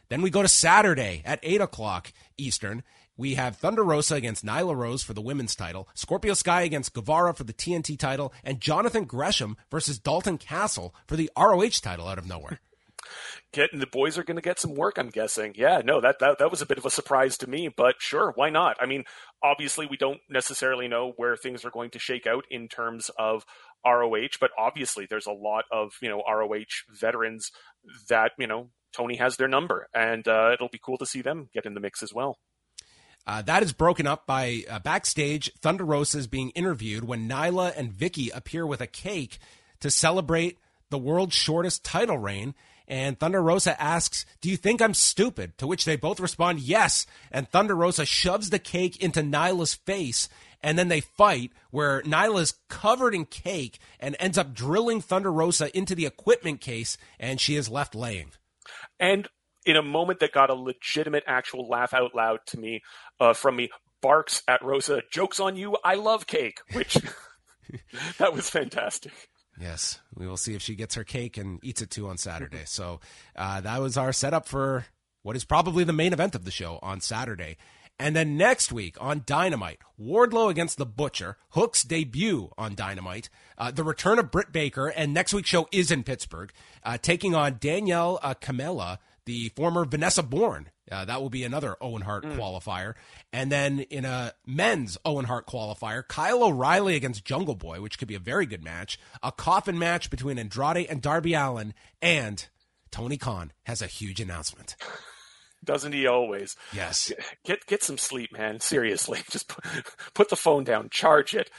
Then we go to Saturday at 8 o'clock Eastern. We have Thunder Rosa against Nyla Rose for the women's title, Scorpio Sky against Guevara for the TNT title, and Jonathan Gresham versus Dalton Castle for the ROH title out of nowhere. <laughs> Getting the boys are going to get some work, I'm guessing. Yeah, no, that, that that was a bit of a surprise to me, but sure, why not? I mean, obviously, we don't necessarily know where things are going to shake out in terms of ROH, but obviously, there's a lot of you know ROH veterans that you know Tony has their number, and uh, it'll be cool to see them get in the mix as well. Uh, that is broken up by uh, backstage. Thunder Rosa is being interviewed when Nyla and Vicky appear with a cake to celebrate the world's shortest title reign. And Thunder Rosa asks, Do you think I'm stupid? To which they both respond, Yes. And Thunder Rosa shoves the cake into Nyla's face. And then they fight where Nyla's covered in cake and ends up drilling Thunder Rosa into the equipment case, and she is left laying. And in a moment that got a legitimate actual laugh out loud to me uh, from me barks at rosa jokes on you i love cake which <laughs> that was fantastic. Yes we will see if she gets her cake and eats it too on saturday. So uh, that was our setup for what is probably the main event of the show on saturday. And then next week on Dynamite, Wardlow against the Butcher, Hook's debut on Dynamite, uh, the return of Britt Baker, and next week's show is in Pittsburgh, uh, taking on Danielle uh, Kamela, the former Vanessa Borne. Uh, that will be another Owen Hart mm. qualifier. And then in a men's Owen Hart qualifier, Kyle O'Reilly against Jungle Boy, which could be a very good match. A coffin match between Andrade and Darby Allin. And Tony Khan has a huge announcement. Doesn't he always? Yes. Get get some sleep, man. Seriously, <laughs> just put, put the phone down, charge it.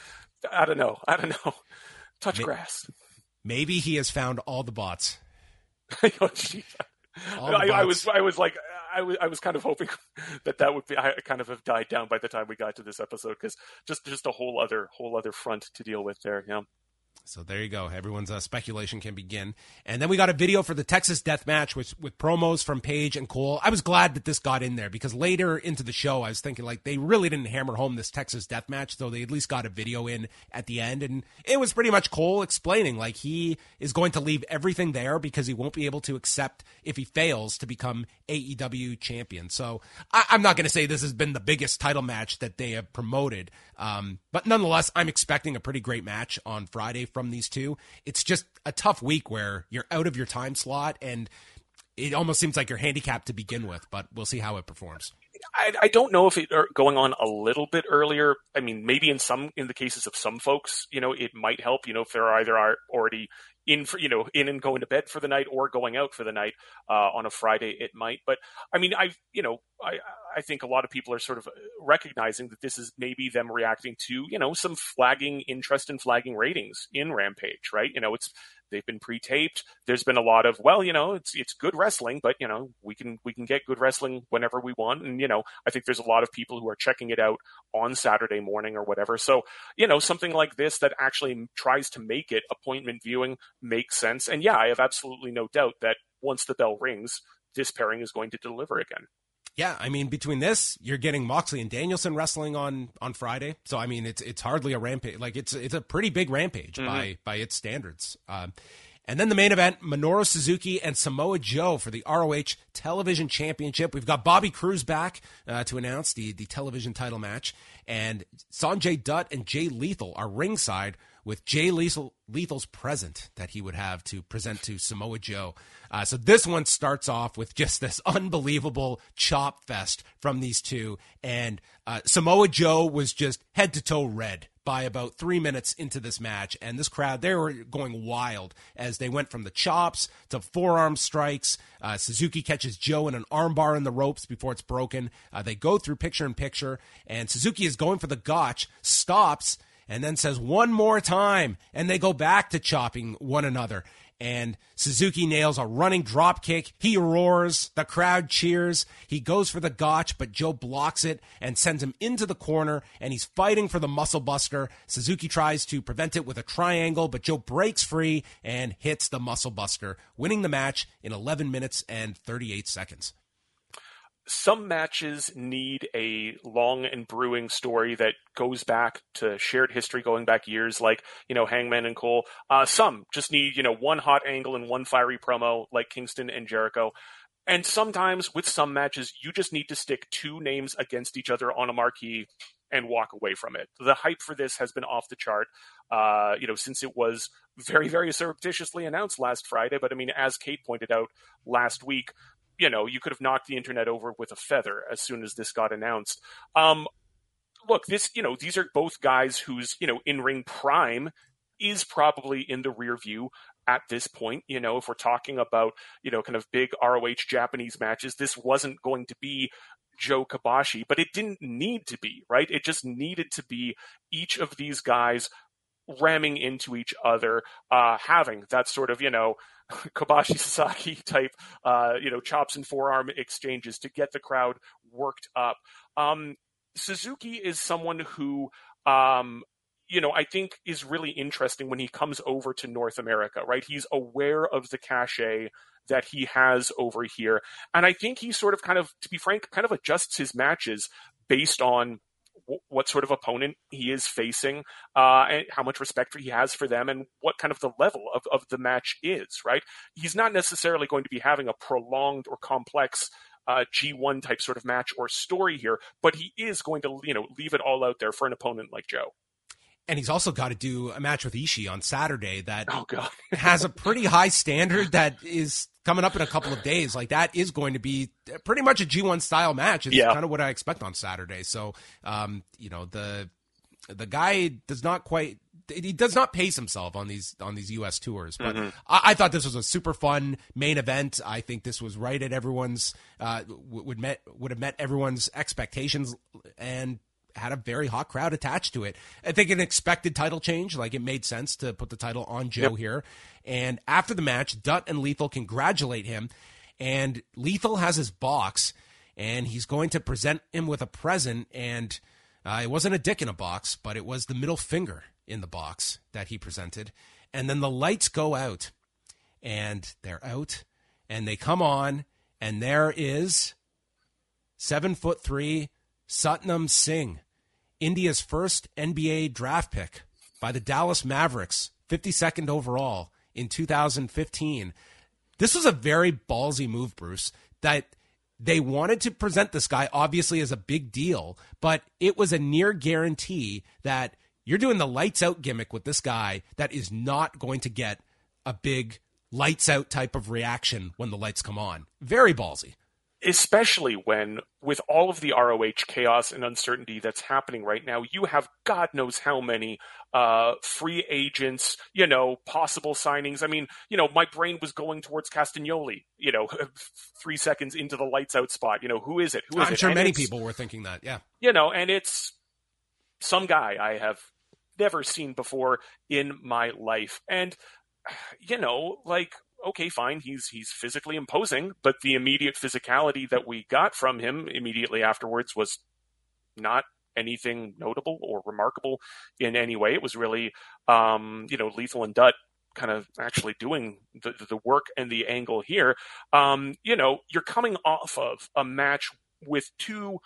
I don't know. I don't know. Touch maybe, grass. Maybe he has found all the bots. <laughs> oh, all I, I, was I was like I was I was kind of hoping <laughs> that that would be I kind of have died down by the time we got to this episode because just just a whole other whole other front to deal with there. Yeah. So there you go. Everyone's uh, speculation can begin. And then we got a video for the Texas Death Match with, with promos from Page and Cole. I was glad that this got in there because later into the show, I was thinking like they really didn't hammer home this Texas Death Match, though they at least got a video in at the end. And it was pretty much Cole explaining like he is going to leave everything there because he won't be able to accept if he fails to become AEW champion. So I, am not going to say this has been the biggest title match that they have promoted. Um, but nonetheless, I'm expecting a pretty great match on Friday from these two. It's just a tough week where you're out of your time slot and it almost seems like you're handicapped to begin with, but we'll see how it performs. I, I don't know if it are going on a little bit earlier. I mean, maybe in some in the cases of some folks, you know, it might help. You know, if they're either already in for you know in and going to bed for the night or going out for the night uh, on a Friday, it might. But I mean, I you know I I think a lot of people are sort of uh, recognizing that this is maybe them reacting to you know some flagging interest and flagging ratings in Rampage, right? You know, it's They've been pre-taped. There's been a lot of, well, you know, it's it's good wrestling, but you know, we can we can get good wrestling whenever we want. And you know, I think there's a lot of people who are checking it out on Saturday morning or whatever. So, you know, something like this that actually tries to make it appointment viewing makes sense. And yeah, I have absolutely no doubt that once the bell rings, this pairing is going to deliver again. Yeah, I mean, between this, you're getting Moxley and Danielson wrestling on on Friday. So I mean, it's it's hardly a rampage. Like it's it's a pretty big rampage mm-hmm. by by its standards. Um, and then the main event, Minoru Suzuki and Samoa Joe for the ROH Television Championship. We've got Bobby Cruise back uh, to announce the, the television title match. And Sanjay Dutt and Jay Lethal are ringside with Jay Lethal, Lethal's present that he would have to present to Samoa Joe. Uh, so this one starts off with just this unbelievable chop fest from these two. And uh, Samoa Joe was just head to toe red by about three minutes into this match. And this crowd, they were going wild as they went from the chops to forearm strikes. Uh, Suzuki catches Joe in an armbar in the ropes before it's broken. Uh, they go through picture in picture, and Suzuki is going for the gotch, stops, and then says one more time, and they go back to chopping one another. And Suzuki nails a running drop kick. He roars. The crowd cheers. He goes for the gotch, but Joe blocks it and sends him into the corner. And he's fighting for the muscle buster. Suzuki tries to prevent it with a triangle, but Joe breaks free and hits the muscle buster, winning the match in 11 minutes and 38 seconds some matches need a long and brewing story that goes back to shared history going back years, like, you know, Hangman and Cole. Uh, some just need, you know, one hot angle and one fiery promo, like Kingston and Jericho. And sometimes with some matches, you just need to stick two names against each other on a marquee and walk away from it. The hype for this has been off the chart, uh, you know, since it was very, very surreptitiously announced last Friday. But I mean, as Kate pointed out last week, you know, you could have knocked the internet over with a feather as soon as this got announced. Um, look, this, you know, these are both guys whose, you know, in ring prime is probably in the rear view at this point. You know, if we're talking about, you know, kind of big ROH Japanese matches, this wasn't going to be Joe Kobashi, but it didn't need to be, right? It just needed to be each of these guys ramming into each other, uh, having that sort of, you know, Kobashi Sasaki type, uh, you know, chops and forearm exchanges to get the crowd worked up. Um, Suzuki is someone who, um, you know, I think is really interesting when he comes over to North America, right? He's aware of the cachet that he has over here. And I think he sort of kind of, to be frank, kind of adjusts his matches based on what sort of opponent he is facing, uh, and how much respect he has for them, and what kind of the level of, of the match is. Right? He's not necessarily going to be having a prolonged or complex uh, G1 type sort of match or story here, but he is going to, you know, leave it all out there for an opponent like Joe. And he's also got to do a match with Ishii on Saturday that oh, <laughs> has a pretty high standard that is coming up in a couple of days. Like that is going to be pretty much a G1 style match. It's yeah. kind of what I expect on Saturday. So, um, you know, the the guy does not quite he does not pace himself on these on these U.S. tours. But mm-hmm. I, I, thought this was a super fun main event. I think this was right at everyone's uh, would met would have met everyone's expectations and had a very hot crowd attached to it. I think an expected title change, like it made sense to put the title on Joe yep. here. And after the match, Dutt and Lethal congratulate him, and Lethal has his box, and he's going to present him with a present. And uh, it wasn't a dick in a box, but it was the middle finger in the box that he presented. And then the lights go out, and they're out, and they come on, and there is seven foot three Satnam Singh, India's first NBA draft pick by the Dallas Mavericks, 52nd overall in 2015. This was a very ballsy move, Bruce, that they wanted to present this guy obviously as a big deal, but it was a near guarantee that you're doing the lights out gimmick with this guy that is not going to get a big lights out type of reaction when the lights come on. Very ballsy especially when with all of the ROH chaos and uncertainty that's happening right now, you have God knows how many uh, free agents, you know, possible signings. I mean, you know, my brain was going towards Castagnoli, you know, <laughs> three seconds into the lights out spot. You know, who is it? Who is I'm it? sure and many people were thinking that, yeah. You know, and it's some guy I have never seen before in my life. And, <sighs> you know, like okay, fine, he's he's physically imposing, but the immediate physicality that we got from him immediately afterwards was not anything notable or remarkable in any way. It was really, um, you know, Lethal and Dutt kind of actually doing the, the work and the angle here. Um, you know, you're coming off of a match with two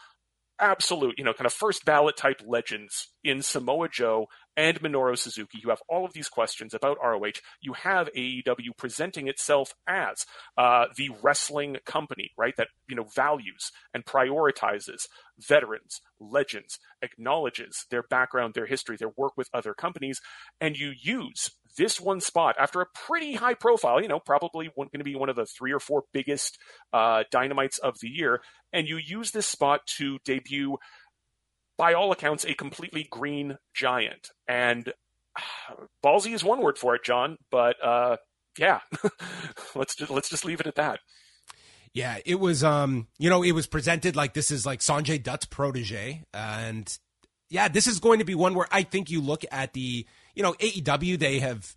absolute, you know, kind of first ballot type legends in Samoa Joe and Minoru Suzuki. You have all of these questions about ROH. You have AEW presenting itself as uh, the wrestling company, right? That you know values and prioritizes veterans, legends, acknowledges their background, their history, their work with other companies, and you use this one spot after a pretty high profile, you know, probably going to be one of the three or four biggest uh, dynamites of the year, and you use this spot to debut by all accounts, a completely green giant. And <sighs> ballsy is one word for it, John, but uh, yeah, <laughs> let's just let's just leave it at that. Yeah, it was um, you know, it was presented like this is like Sanjay Dutt's protege and yeah, this is going to be one where I think you look at the, you know, AEW they have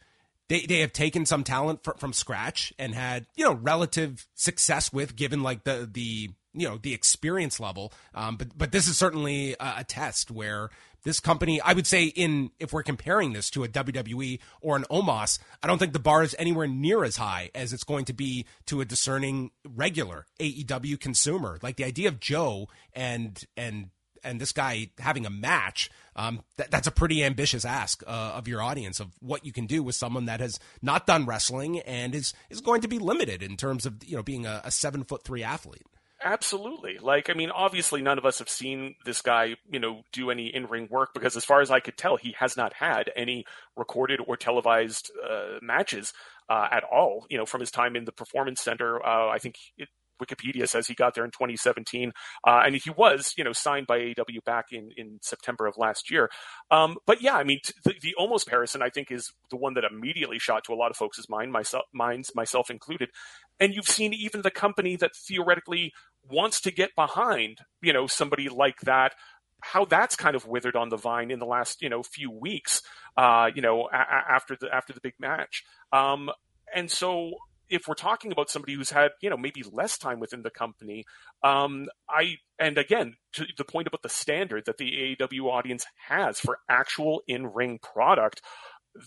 they they have taken some talent fr- from scratch and had, you know, relative success with given like the the you know the experience level. Um, but but this is certainly a, a, test where this company, I would say, in if we're comparing this to a WWE or an Omos, I don't think the bar is anywhere near as high as it's going to be to a discerning regular AEW consumer. Like the idea of Joe and and and this guy having a match, um, that, that's a pretty ambitious ask uh, of your audience of what you can do with someone that has not done wrestling and is is going to be limited in terms of you know being a, a seven foot three athlete. Absolutely. Like, I mean, obviously, none of us have seen this guy, you know, do any in ring work because, as far as I could tell, he has not had any recorded or televised uh, matches uh, at all, you know, from his time in the Performance Center. Uh, I think it, Wikipedia says he got there in 2017, uh, and he was, you know, signed by AEW back in, in September of last year. Um, but yeah, I mean, t- the, the Omos comparison, I think, is the one that immediately shot to a lot of folks' mind, myself, minds, myself included. And you've seen even the company that theoretically wants to get behind, you know, somebody like that how that's kind of withered on the vine in the last you know few weeks uh, you know a- after the after the big match um, and so if we're talking about somebody who's had you know maybe less time within the company um, i and again to the point about the standard that the AEW audience has for actual in-ring product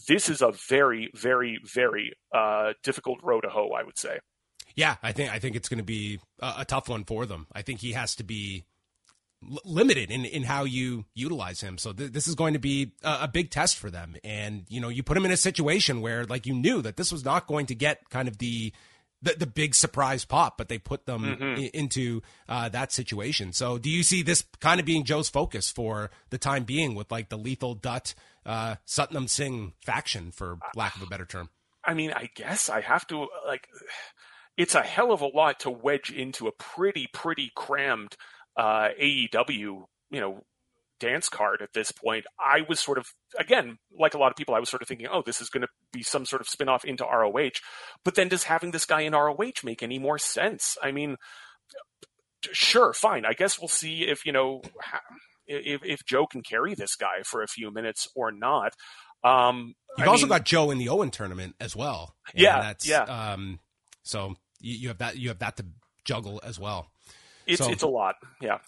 this is a very very very uh, difficult row to hoe i would say yeah, I think I think it's going to be a, a, tough one for them. I think he has to be l- limited in, in how you utilize him. So th- this is going to be a, a, big test for them. And you know, you put him in a situation where like you knew that this was not going to get kind of the the, the big surprise pop, but they put them mm-hmm. I- into uh, that situation. So, do you see this kind of being Joe's focus for the time being with like the lethal Dutt uh, Satnam Singh faction, for lack of a better term? I mean, I guess I have to like. <sighs> It's a hell of a lot to wedge into a pretty, pretty crammed uh, AEW, you know, dance card at this point. I was sort of, again, like a lot of people, I was sort of thinking, oh, this is going to be some sort of spinoff into ROH. But then does having this guy in ROH make any more sense? I mean, sure, fine. I guess we'll see if, you know, if, if Joe can carry this guy for a few minutes or not. Um, You've I also mean, got Joe in the Owen tournament as well. Yeah. That's, yeah. Um, so you, you have that, you have that to juggle as well. It's, so, it's a lot. Yeah.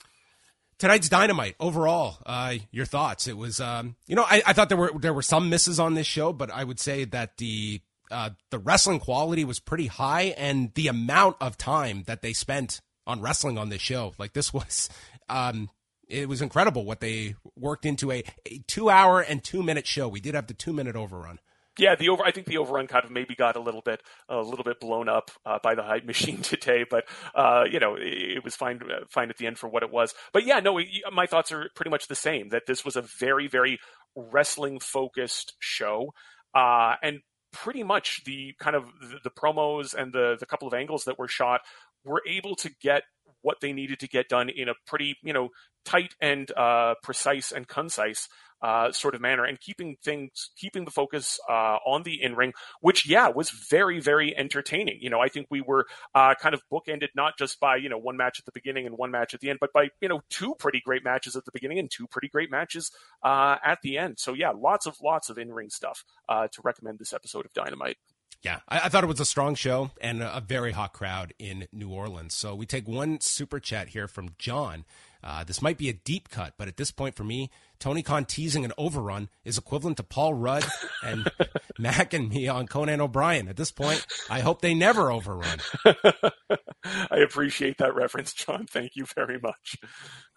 Tonight's dynamite overall uh, your thoughts. It was um, you know I, I, thought there were there were some misses on this show but i would say that the uh, the wrestling quality was pretty high and the amount of time that they spent on wrestling on this show like this was <laughs> um, it was incredible what they worked into a, a two hour and two minute show. We did have the two minute overrun yeah, the over. I think the overrun kind of maybe got a little bit a little bit blown up uh, by the hype <laughs> machine today, but uh, you know it, it, was fine uh, fine at the end for what it was. But yeah, no, my thoughts are pretty much the same. That this was a very very wrestling focused show, uh, and pretty much the kind of the, the promos and the the couple of angles that were shot were able to get what they needed to get done in a pretty you know tight and uh, precise and concise uh, sort of manner and keeping things, keeping the focus uh, on the in ring, which yeah was very very entertaining. You know, I think we were uh, kind of bookended not just by you know one match at the beginning and one match at the end, but by you know two pretty great matches at the beginning and two pretty great matches uh, at the end. So yeah, lots of lots of in ring stuff uh, to recommend this episode of Dynamite. Yeah, I, I, thought it was a strong show and a, a very hot crowd in New Orleans. So we take one super chat here from John. Uh, this might be a deep cut, but at this point for me, Tony Khan teasing an overrun is equivalent to Paul Rudd and <laughs> Mac and me on Conan O'Brien. At this point, I hope they never overrun. <laughs> I appreciate that reference, John. Thank you very much.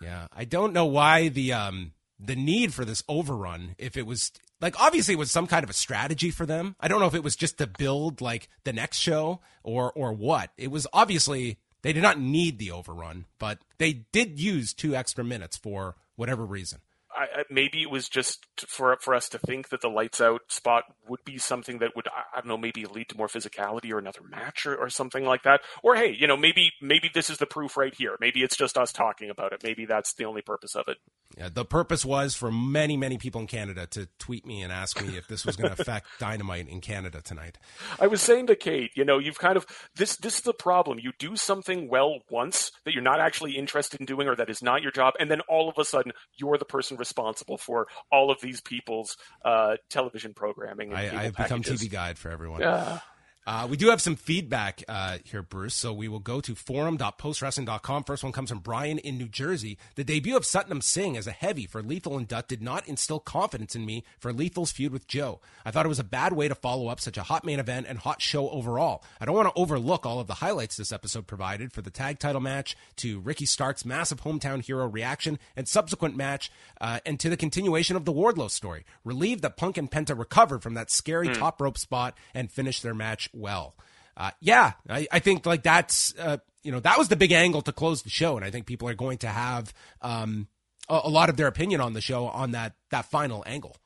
Yeah, I don't know why the um the need for this overrun if it was like obviously it was some kind of a strategy for them. I don't know if it was just to build like the next show or or what. It was obviously they did not need the overrun, but they did use two extra minutes for whatever reason. I, maybe it was just for for us to think that the lights out spot would be something that would I don't know maybe lead to more physicality or another match or, or something like that. Or hey, you know maybe maybe this is the proof right here. Maybe it's just us talking about it. Maybe that's the only purpose of it. Yeah, the purpose was for many many people in Canada to tweet me and ask me if this was going to affect <laughs> Dynamite in Canada tonight. I was saying to Kate, you know, you've kind of this this is the problem. You do something well once that you're not actually interested in doing or that is not your job, and then all of a sudden you're the person responsible for all of these people's uh, television programming. I, have become TV guide for everyone. Yeah. Uh, we do have some feedback uh, here, Bruce. So we will go to forum.postwrestling.com. First one comes from Brian in New Jersey. The debut of Satnam Singh as a heavy for Lethal and Dutt did not instill confidence in me for Lethal's feud with Joe. I thought it was a bad way to follow up such a hot main event and hot show overall. I don't want to overlook all of the highlights this episode provided for the tag title match to Ricky Stark's massive hometown hero reaction and subsequent match uh, and to the continuation of the Wardlow story. Relieved that Punk and Penta recovered from that scary mm. top rope spot and finished their match well. Uh, yeah, I, I, think like that's uh, you know that was the big angle to close the show, and I think people are going to have um, a, a, lot of their opinion on the show on that that final angle.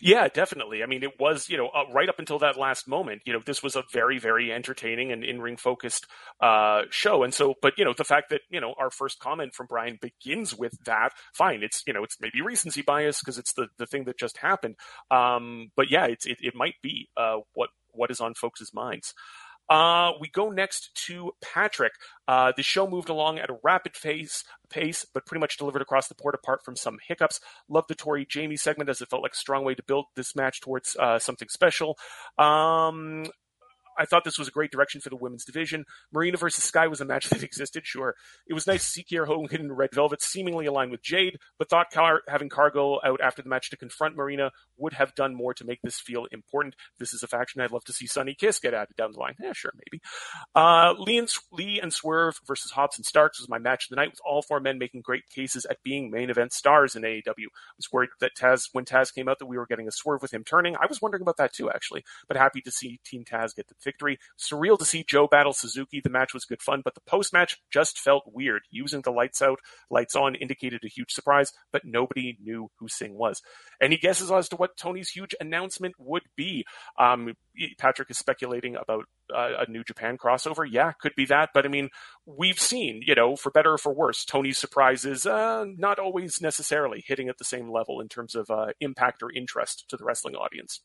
Yeah, definitely. I mean, it was, you know, uh, right up until that last moment, you know, this was a very, very entertaining and in ring focused uh, show. And so, but, you know, the fact that, you know, our first comment from Brian begins with that, fine. It's, you know, it's maybe recency bias because it's the, the thing that just happened. Um, but yeah, it's, it, it might be uh, what, what is on folks' minds. Uh, we go next to Patrick. Uh, the show moved along at a rapid pace, pace, but pretty much delivered across the board apart from some hiccups. Loved the Tori Jamie segment as it felt like a strong way to build this match towards uh, something special. Um, I thought this was a great direction for the women's division. Marina versus Sky was a match <laughs> that existed, sure. It was nice to see Kiera Hogan in Red Velvet seemingly aligned with Jade, but thought Car- having Cargo out after the match to confront Marina would have done more to make this feel important. This is a faction I'd love to see Sonny Kiss get added down the line. Yeah, sure, maybe. Uh, Lee and Lee and Swerve versus Hobbs and Starks was my match of the night, with all four men making great cases at being main event stars in AEW. I was worried that Taz, when Taz came out, that we were getting a Swerve with him turning. I was wondering about that too, actually, but happy to see Team Taz get the victory. Surreal to see Joe battle Suzuki. The match was good fun, but the post match just felt weird. Using the lights out, lights on indicated a huge surprise, but nobody knew who Singh was. Any guesses as to what Tony's huge announcement would be? Um, Patrick is speculating about uh, a New Japan crossover. Yeah, could be that. But I mean, we've seen, you know, for better or for worse, Tony's surprises uh, not always necessarily hitting at the same level in terms of uh, impact or interest to the wrestling audience.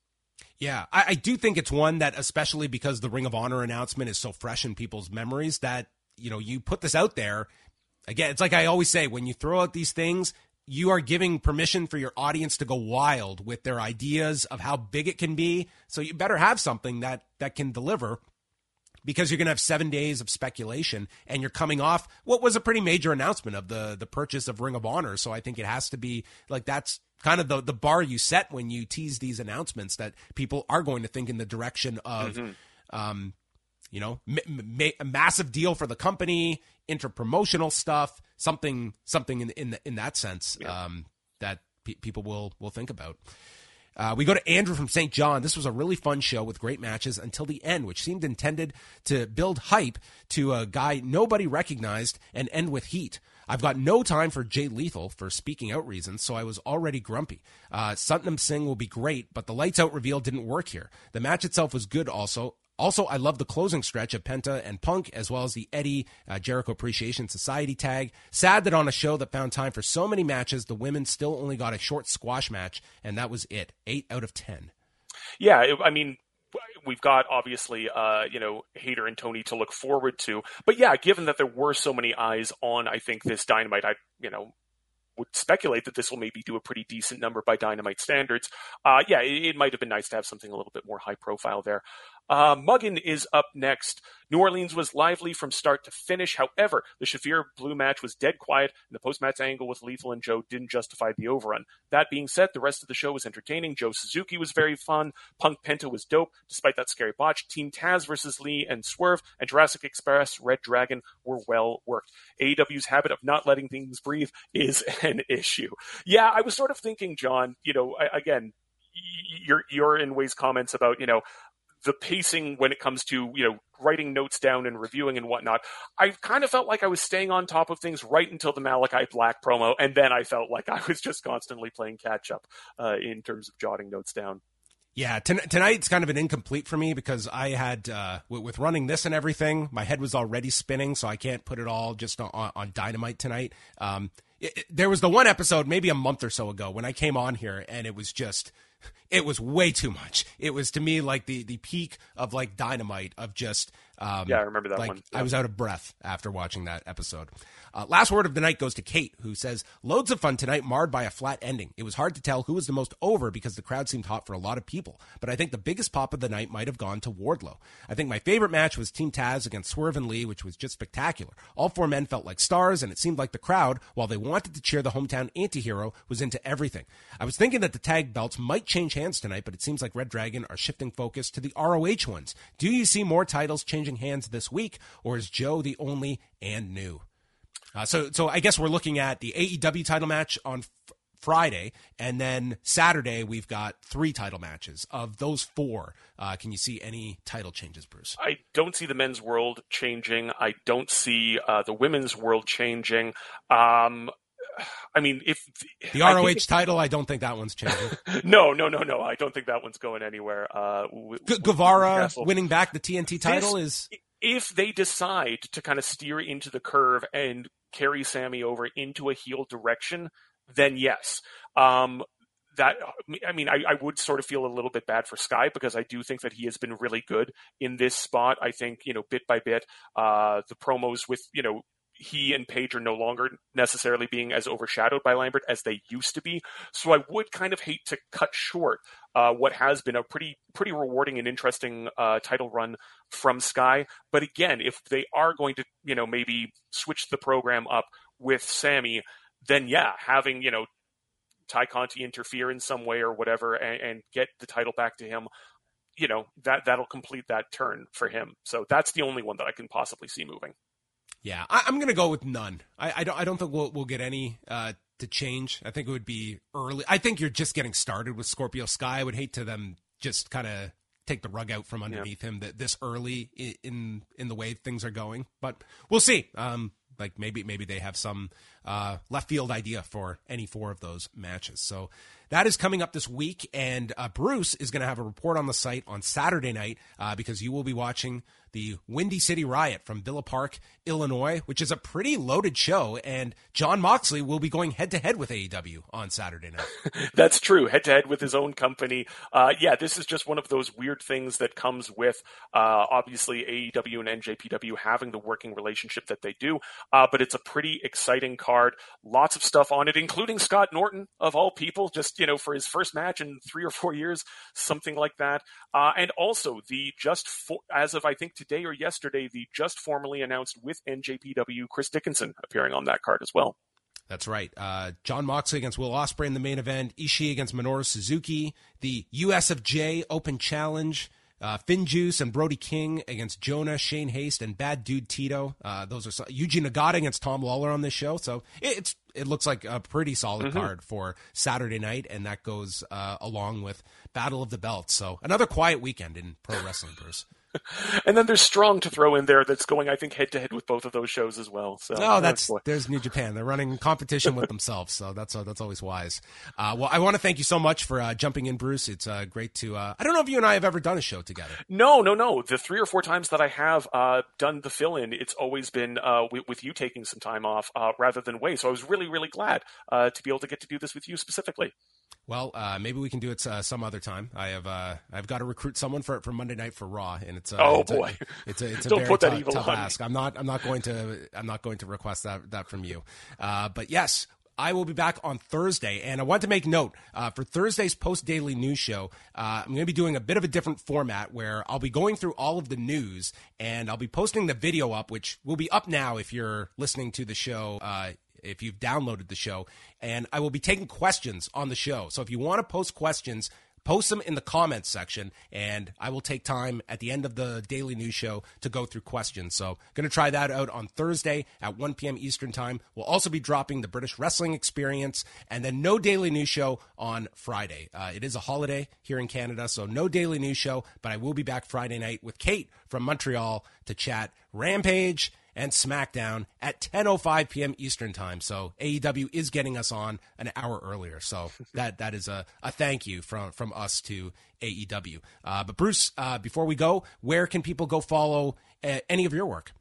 Yeah, I, I do think it's one that, especially because the Ring of Honor announcement is so fresh in people's memories, that you know you put this out there. Again, it's like I always say when you throw out these things, you are giving permission for your audience to go wild with their ideas of how big it can be. So you better have something that that can deliver because you're going to have 7 days of speculation and you're coming off what was a pretty major announcement of the the purchase of Ring of Honor. So I think it has to be like that's kind of the the bar you set when you tease these announcements that people are going to think in the direction of mm-hmm. um, you know, a massive deal for the company, interpromotional stuff, something, something in in, in that sense yeah. um, that pe- people will will think about. Uh, we go to Andrew from St. John. This was a really fun show with great matches until the end, which seemed intended to build hype to a guy nobody recognized and end with heat. I've got no time for Jay Lethal for speaking out reasons, so I was already grumpy. Uh, Satnam Singh will be great, but the lights out reveal didn't work here. The match itself was good also, also, I love the closing stretch of Penta and Punk, as well as the Eddie uh, Jericho Appreciation Society tag. Sad that on a show that found time for so many matches, the women still only got a short squash match, and that was it. Eight out of ten. Yeah, it, I mean, we've got obviously uh, you know Hayter and Toni to look forward to. But yeah, given that there were so many eyes on, I think this Dynamite, I you know would speculate that this will maybe do a pretty decent number by Dynamite standards. Uh, yeah, it, it, might have been nice to have something a little bit more high profile there. Uh, Muggin is up next. New Orleans was lively from start to finish. However, the Shafir Blue match was dead quiet, and the post match angle with Lethal and Joe didn't justify the overrun. That being said, the rest of the show was entertaining. Joe Suzuki was very fun. Punk Penta was dope, despite that scary botch. Team Taz versus Lee and Swerve and Jurassic Express Red Dragon were well worked. AEW's habit of not letting things breathe is <laughs> an issue. Yeah, I was sort of thinking, John, you know, again, your your in ways comments about you know the pacing when it comes to you know writing notes down and reviewing and whatnot. I kind of felt like I was staying on top of things right until the Malakai Black promo, and then I felt like <laughs> I was just constantly playing catch up uh, in terms of jotting notes down. Yeah, t- tonight's kind of an incomplete for me because I had uh, w- with running this and everything, my head was already spinning, so I can't put it all just on, on Dynamite tonight. Um, it, it, there was the one episode maybe a month or so ago when I came on here, and it was just <laughs> it was way too much. It was to me like the the peak of like dynamite of just um, yeah, I remember that like, one. Yeah. I was out of breath after watching that episode. Uh, last word of the night goes to Kate, who says, Loads of fun tonight, marred by a flat ending. It was hard to tell who was the most over because the crowd seemed hot for a lot of people, but I think the biggest pop of the night might have gone to Wardlow. I think my favorite match was Team Taz against Swerve and Lee, which was just spectacular. All four men felt like stars, and it seemed like the crowd, while they wanted to cheer the hometown antihero, was into everything. I was thinking that the tag belts might change hands tonight, but it seems like Red Dragon are shifting focus to the ROH ones. Do you see more titles changing hands this week, or is Joe the only and new? Uh, so, so I guess we're looking at the AEW title match on f- Friday, and then Saturday we've got three title matches. Of those four, uh, can you see any title changes, Bruce? I don't see the men's world changing. I don't see uh, the women's world changing. Um, I mean, if the ROH I title, I don't think that one's changing. <laughs> no, no, no, no. I don't think that one's going anywhere. Uh, G- Guevara winning back the TNT title this, is. If they decide to kind of steer into the curve and carry Sammy over into a heel direction, then yes. Um, that I mean, I, I, would sort of feel a little bit bad for Sky because I do think that he has been really good in this spot. I think you know, bit by bit, uh, the promos with you know he and Page are no longer necessarily being as overshadowed by Lambert as they used to be. So I would kind of hate to cut short uh, what has been a pretty pretty rewarding and interesting uh, title run from Sky. But again, if they are going to you know maybe switch the program up with Sammy, then yeah, having you know Tay Conti interfere in some way or whatever and, and get the title back to him, you know that that'll complete that turn for him. So that's the only one that I can possibly see moving. Yeah, I, am going to go with none. I, I, don't. I don't think we'll we'll get any uh, to change. I think it would be early. I think you're just getting started with Scorpio Sky. I would hate to them just kind of take the rug out from underneath yeah. him that this early in in the way things are going. But we'll see. Um, like maybe maybe they have some uh, left field idea for any four of those matches. So that is coming up this week, and uh, Bruce is going to have a report on the site on Saturday night uh, because you will be watching the Windy City Riot from Villa Park, Illinois, which is a pretty loaded show. And Jon Moxley will be going head to head with AEW on Saturday night. <laughs> That's true, head to head with his own company. Uh, yeah, this is just one of those weird things that comes with uh, obviously AEW and NJPW having the working relationship that they do. Uh, but it's a pretty exciting card. Lots of stuff on it, including Scott Norton of all people, just you know for his first match in three or four years, something like that. Uh, and also the just for, as of I think today or yesterday, the just formally announced with NJPW Chris Dickinson appearing on that card as well. That's right. Uh, Jon Moxley against Will Ospreay in the main event. Ishii against Minoru Suzuki. The USFJ Open Challenge. Uh, Finjuice and Brody King against Jonah, Shane Haste, and Bad Dude Tito. Uh, those are Yuji Nagata against Tom Lawlor on this show. So it, it's it looks like a pretty solid mm-hmm. card for Saturday night, and that goes uh, along with Battle of the Belts. So another quiet weekend in pro wrestling, Bruce. <laughs> and then there's Strong to throw in there that's going, I think, head to head with both of those shows as well. So oh, that's there's New Japan. They're running competition with themselves, so that's uh, that's always wise. Uh, well, I want to thank you so much for uh, jumping in, Bruce. It's uh, great to. Uh, I don't know if you and I have ever done a show together. No, no, no. The three or four times that I have uh, done the fill in, it's always been with, with, you taking some time off rather than Wai. So I was really, really glad to be able to get to do this with you specifically. Well, uh, maybe we can do it uh, some other time. I have uh, I've got to recruit someone for for Monday night for Raw, and it's uh, oh it's boy, a, it's a it's a Don't very tough, tough ask. I'm not I'm not going to I'm not going to request that that from you. Uh, but yes, I will be back on Thursday. And I want to make note uh, for Thursday's post daily news show, uh, I'm going to be doing a bit of a different format where I'll be going through all of the news and I'll be posting the video up, which will be up now if you're listening to the show uh, if you've downloaded the show. And I will be taking questions on the show. So if you want to post questions, post them in the comments section and i will take time at the end of the daily news show to go through questions so going to try that out on thursday at 1 p.m eastern time we'll also be dropping the british wrestling experience and then no daily news show on friday uh, it is a holiday here in canada so no daily news show but i will be back friday night with kate from montreal to chat rampage and SmackDown at 10:05 p.m. Eastern Time. So AEW is getting us on an hour earlier. So <laughs> that that is a, a thank you from from us to AEW. Uh, but Bruce, uh, before we go, where can people go follow uh, any of your work?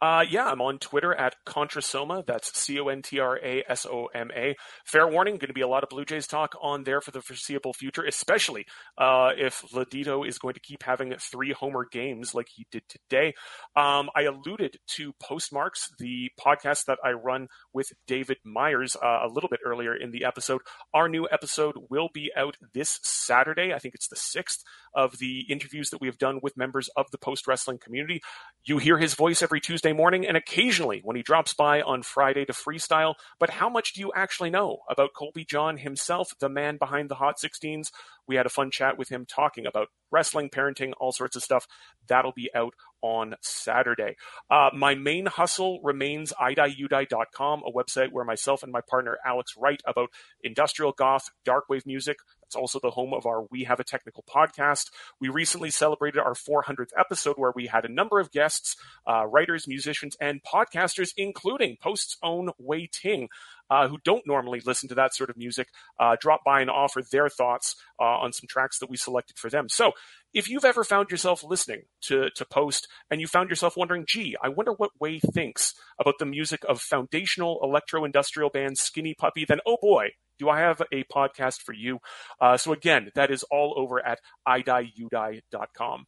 Uh, yeah, I'm on Twitter at Contrasoma. That's C O N T R A S O M A. Fair warning, going to be a lot of Blue Jays talk on there for the foreseeable future, especially uh, if Vladito is going to keep having three homer games like he did today. Um, I alluded to Postmarks, the podcast that I run with David Myers uh, a little bit earlier in the episode. Our new episode will be out this Saturday. I think it's the 6th of the interviews that we have done with members of the post wrestling community. You hear his voice every Tuesday morning and occasionally when he drops by on Friday to freestyle. But how much do you actually know about Colby John himself, the man behind the Hot 16s? We had a fun chat with him talking about wrestling, parenting, all sorts of stuff. That'll be out on Saturday. Uh, my main hustle remains idieyoudie.com, a website where myself and my partner Alex write about industrial goth, darkwave music, it's also the home of our We Have a Technical podcast. We recently celebrated our 400th episode where we had a number of guests, uh, writers, musicians, and podcasters, including Post's own Wai Ting. Uh, who don't normally listen to that sort of music uh, drop by and offer their thoughts uh, on some tracks that we selected for them. So, if you've ever found yourself listening to, to Post and you found yourself wondering, gee, I wonder what Wai thinks about the music of foundational electro industrial band Skinny Puppy, then oh boy, do I have a podcast for you? Uh, so again, that is all over at idieyoudie.com.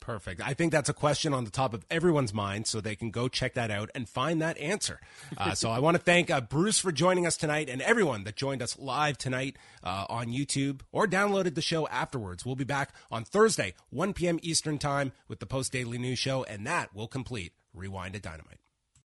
Perfect. I think that's a question on the top of everyone's mind, so they can go check that out and find that answer. Uh, <laughs> so I want to thank uh, Bruce for joining us tonight and everyone that joined us live tonight uh, on YouTube or downloaded the show afterwards. We'll be back on Thursday, 1 p.m. Eastern Time with the Post Daily News Show, and that will complete Rewind to Dynamite.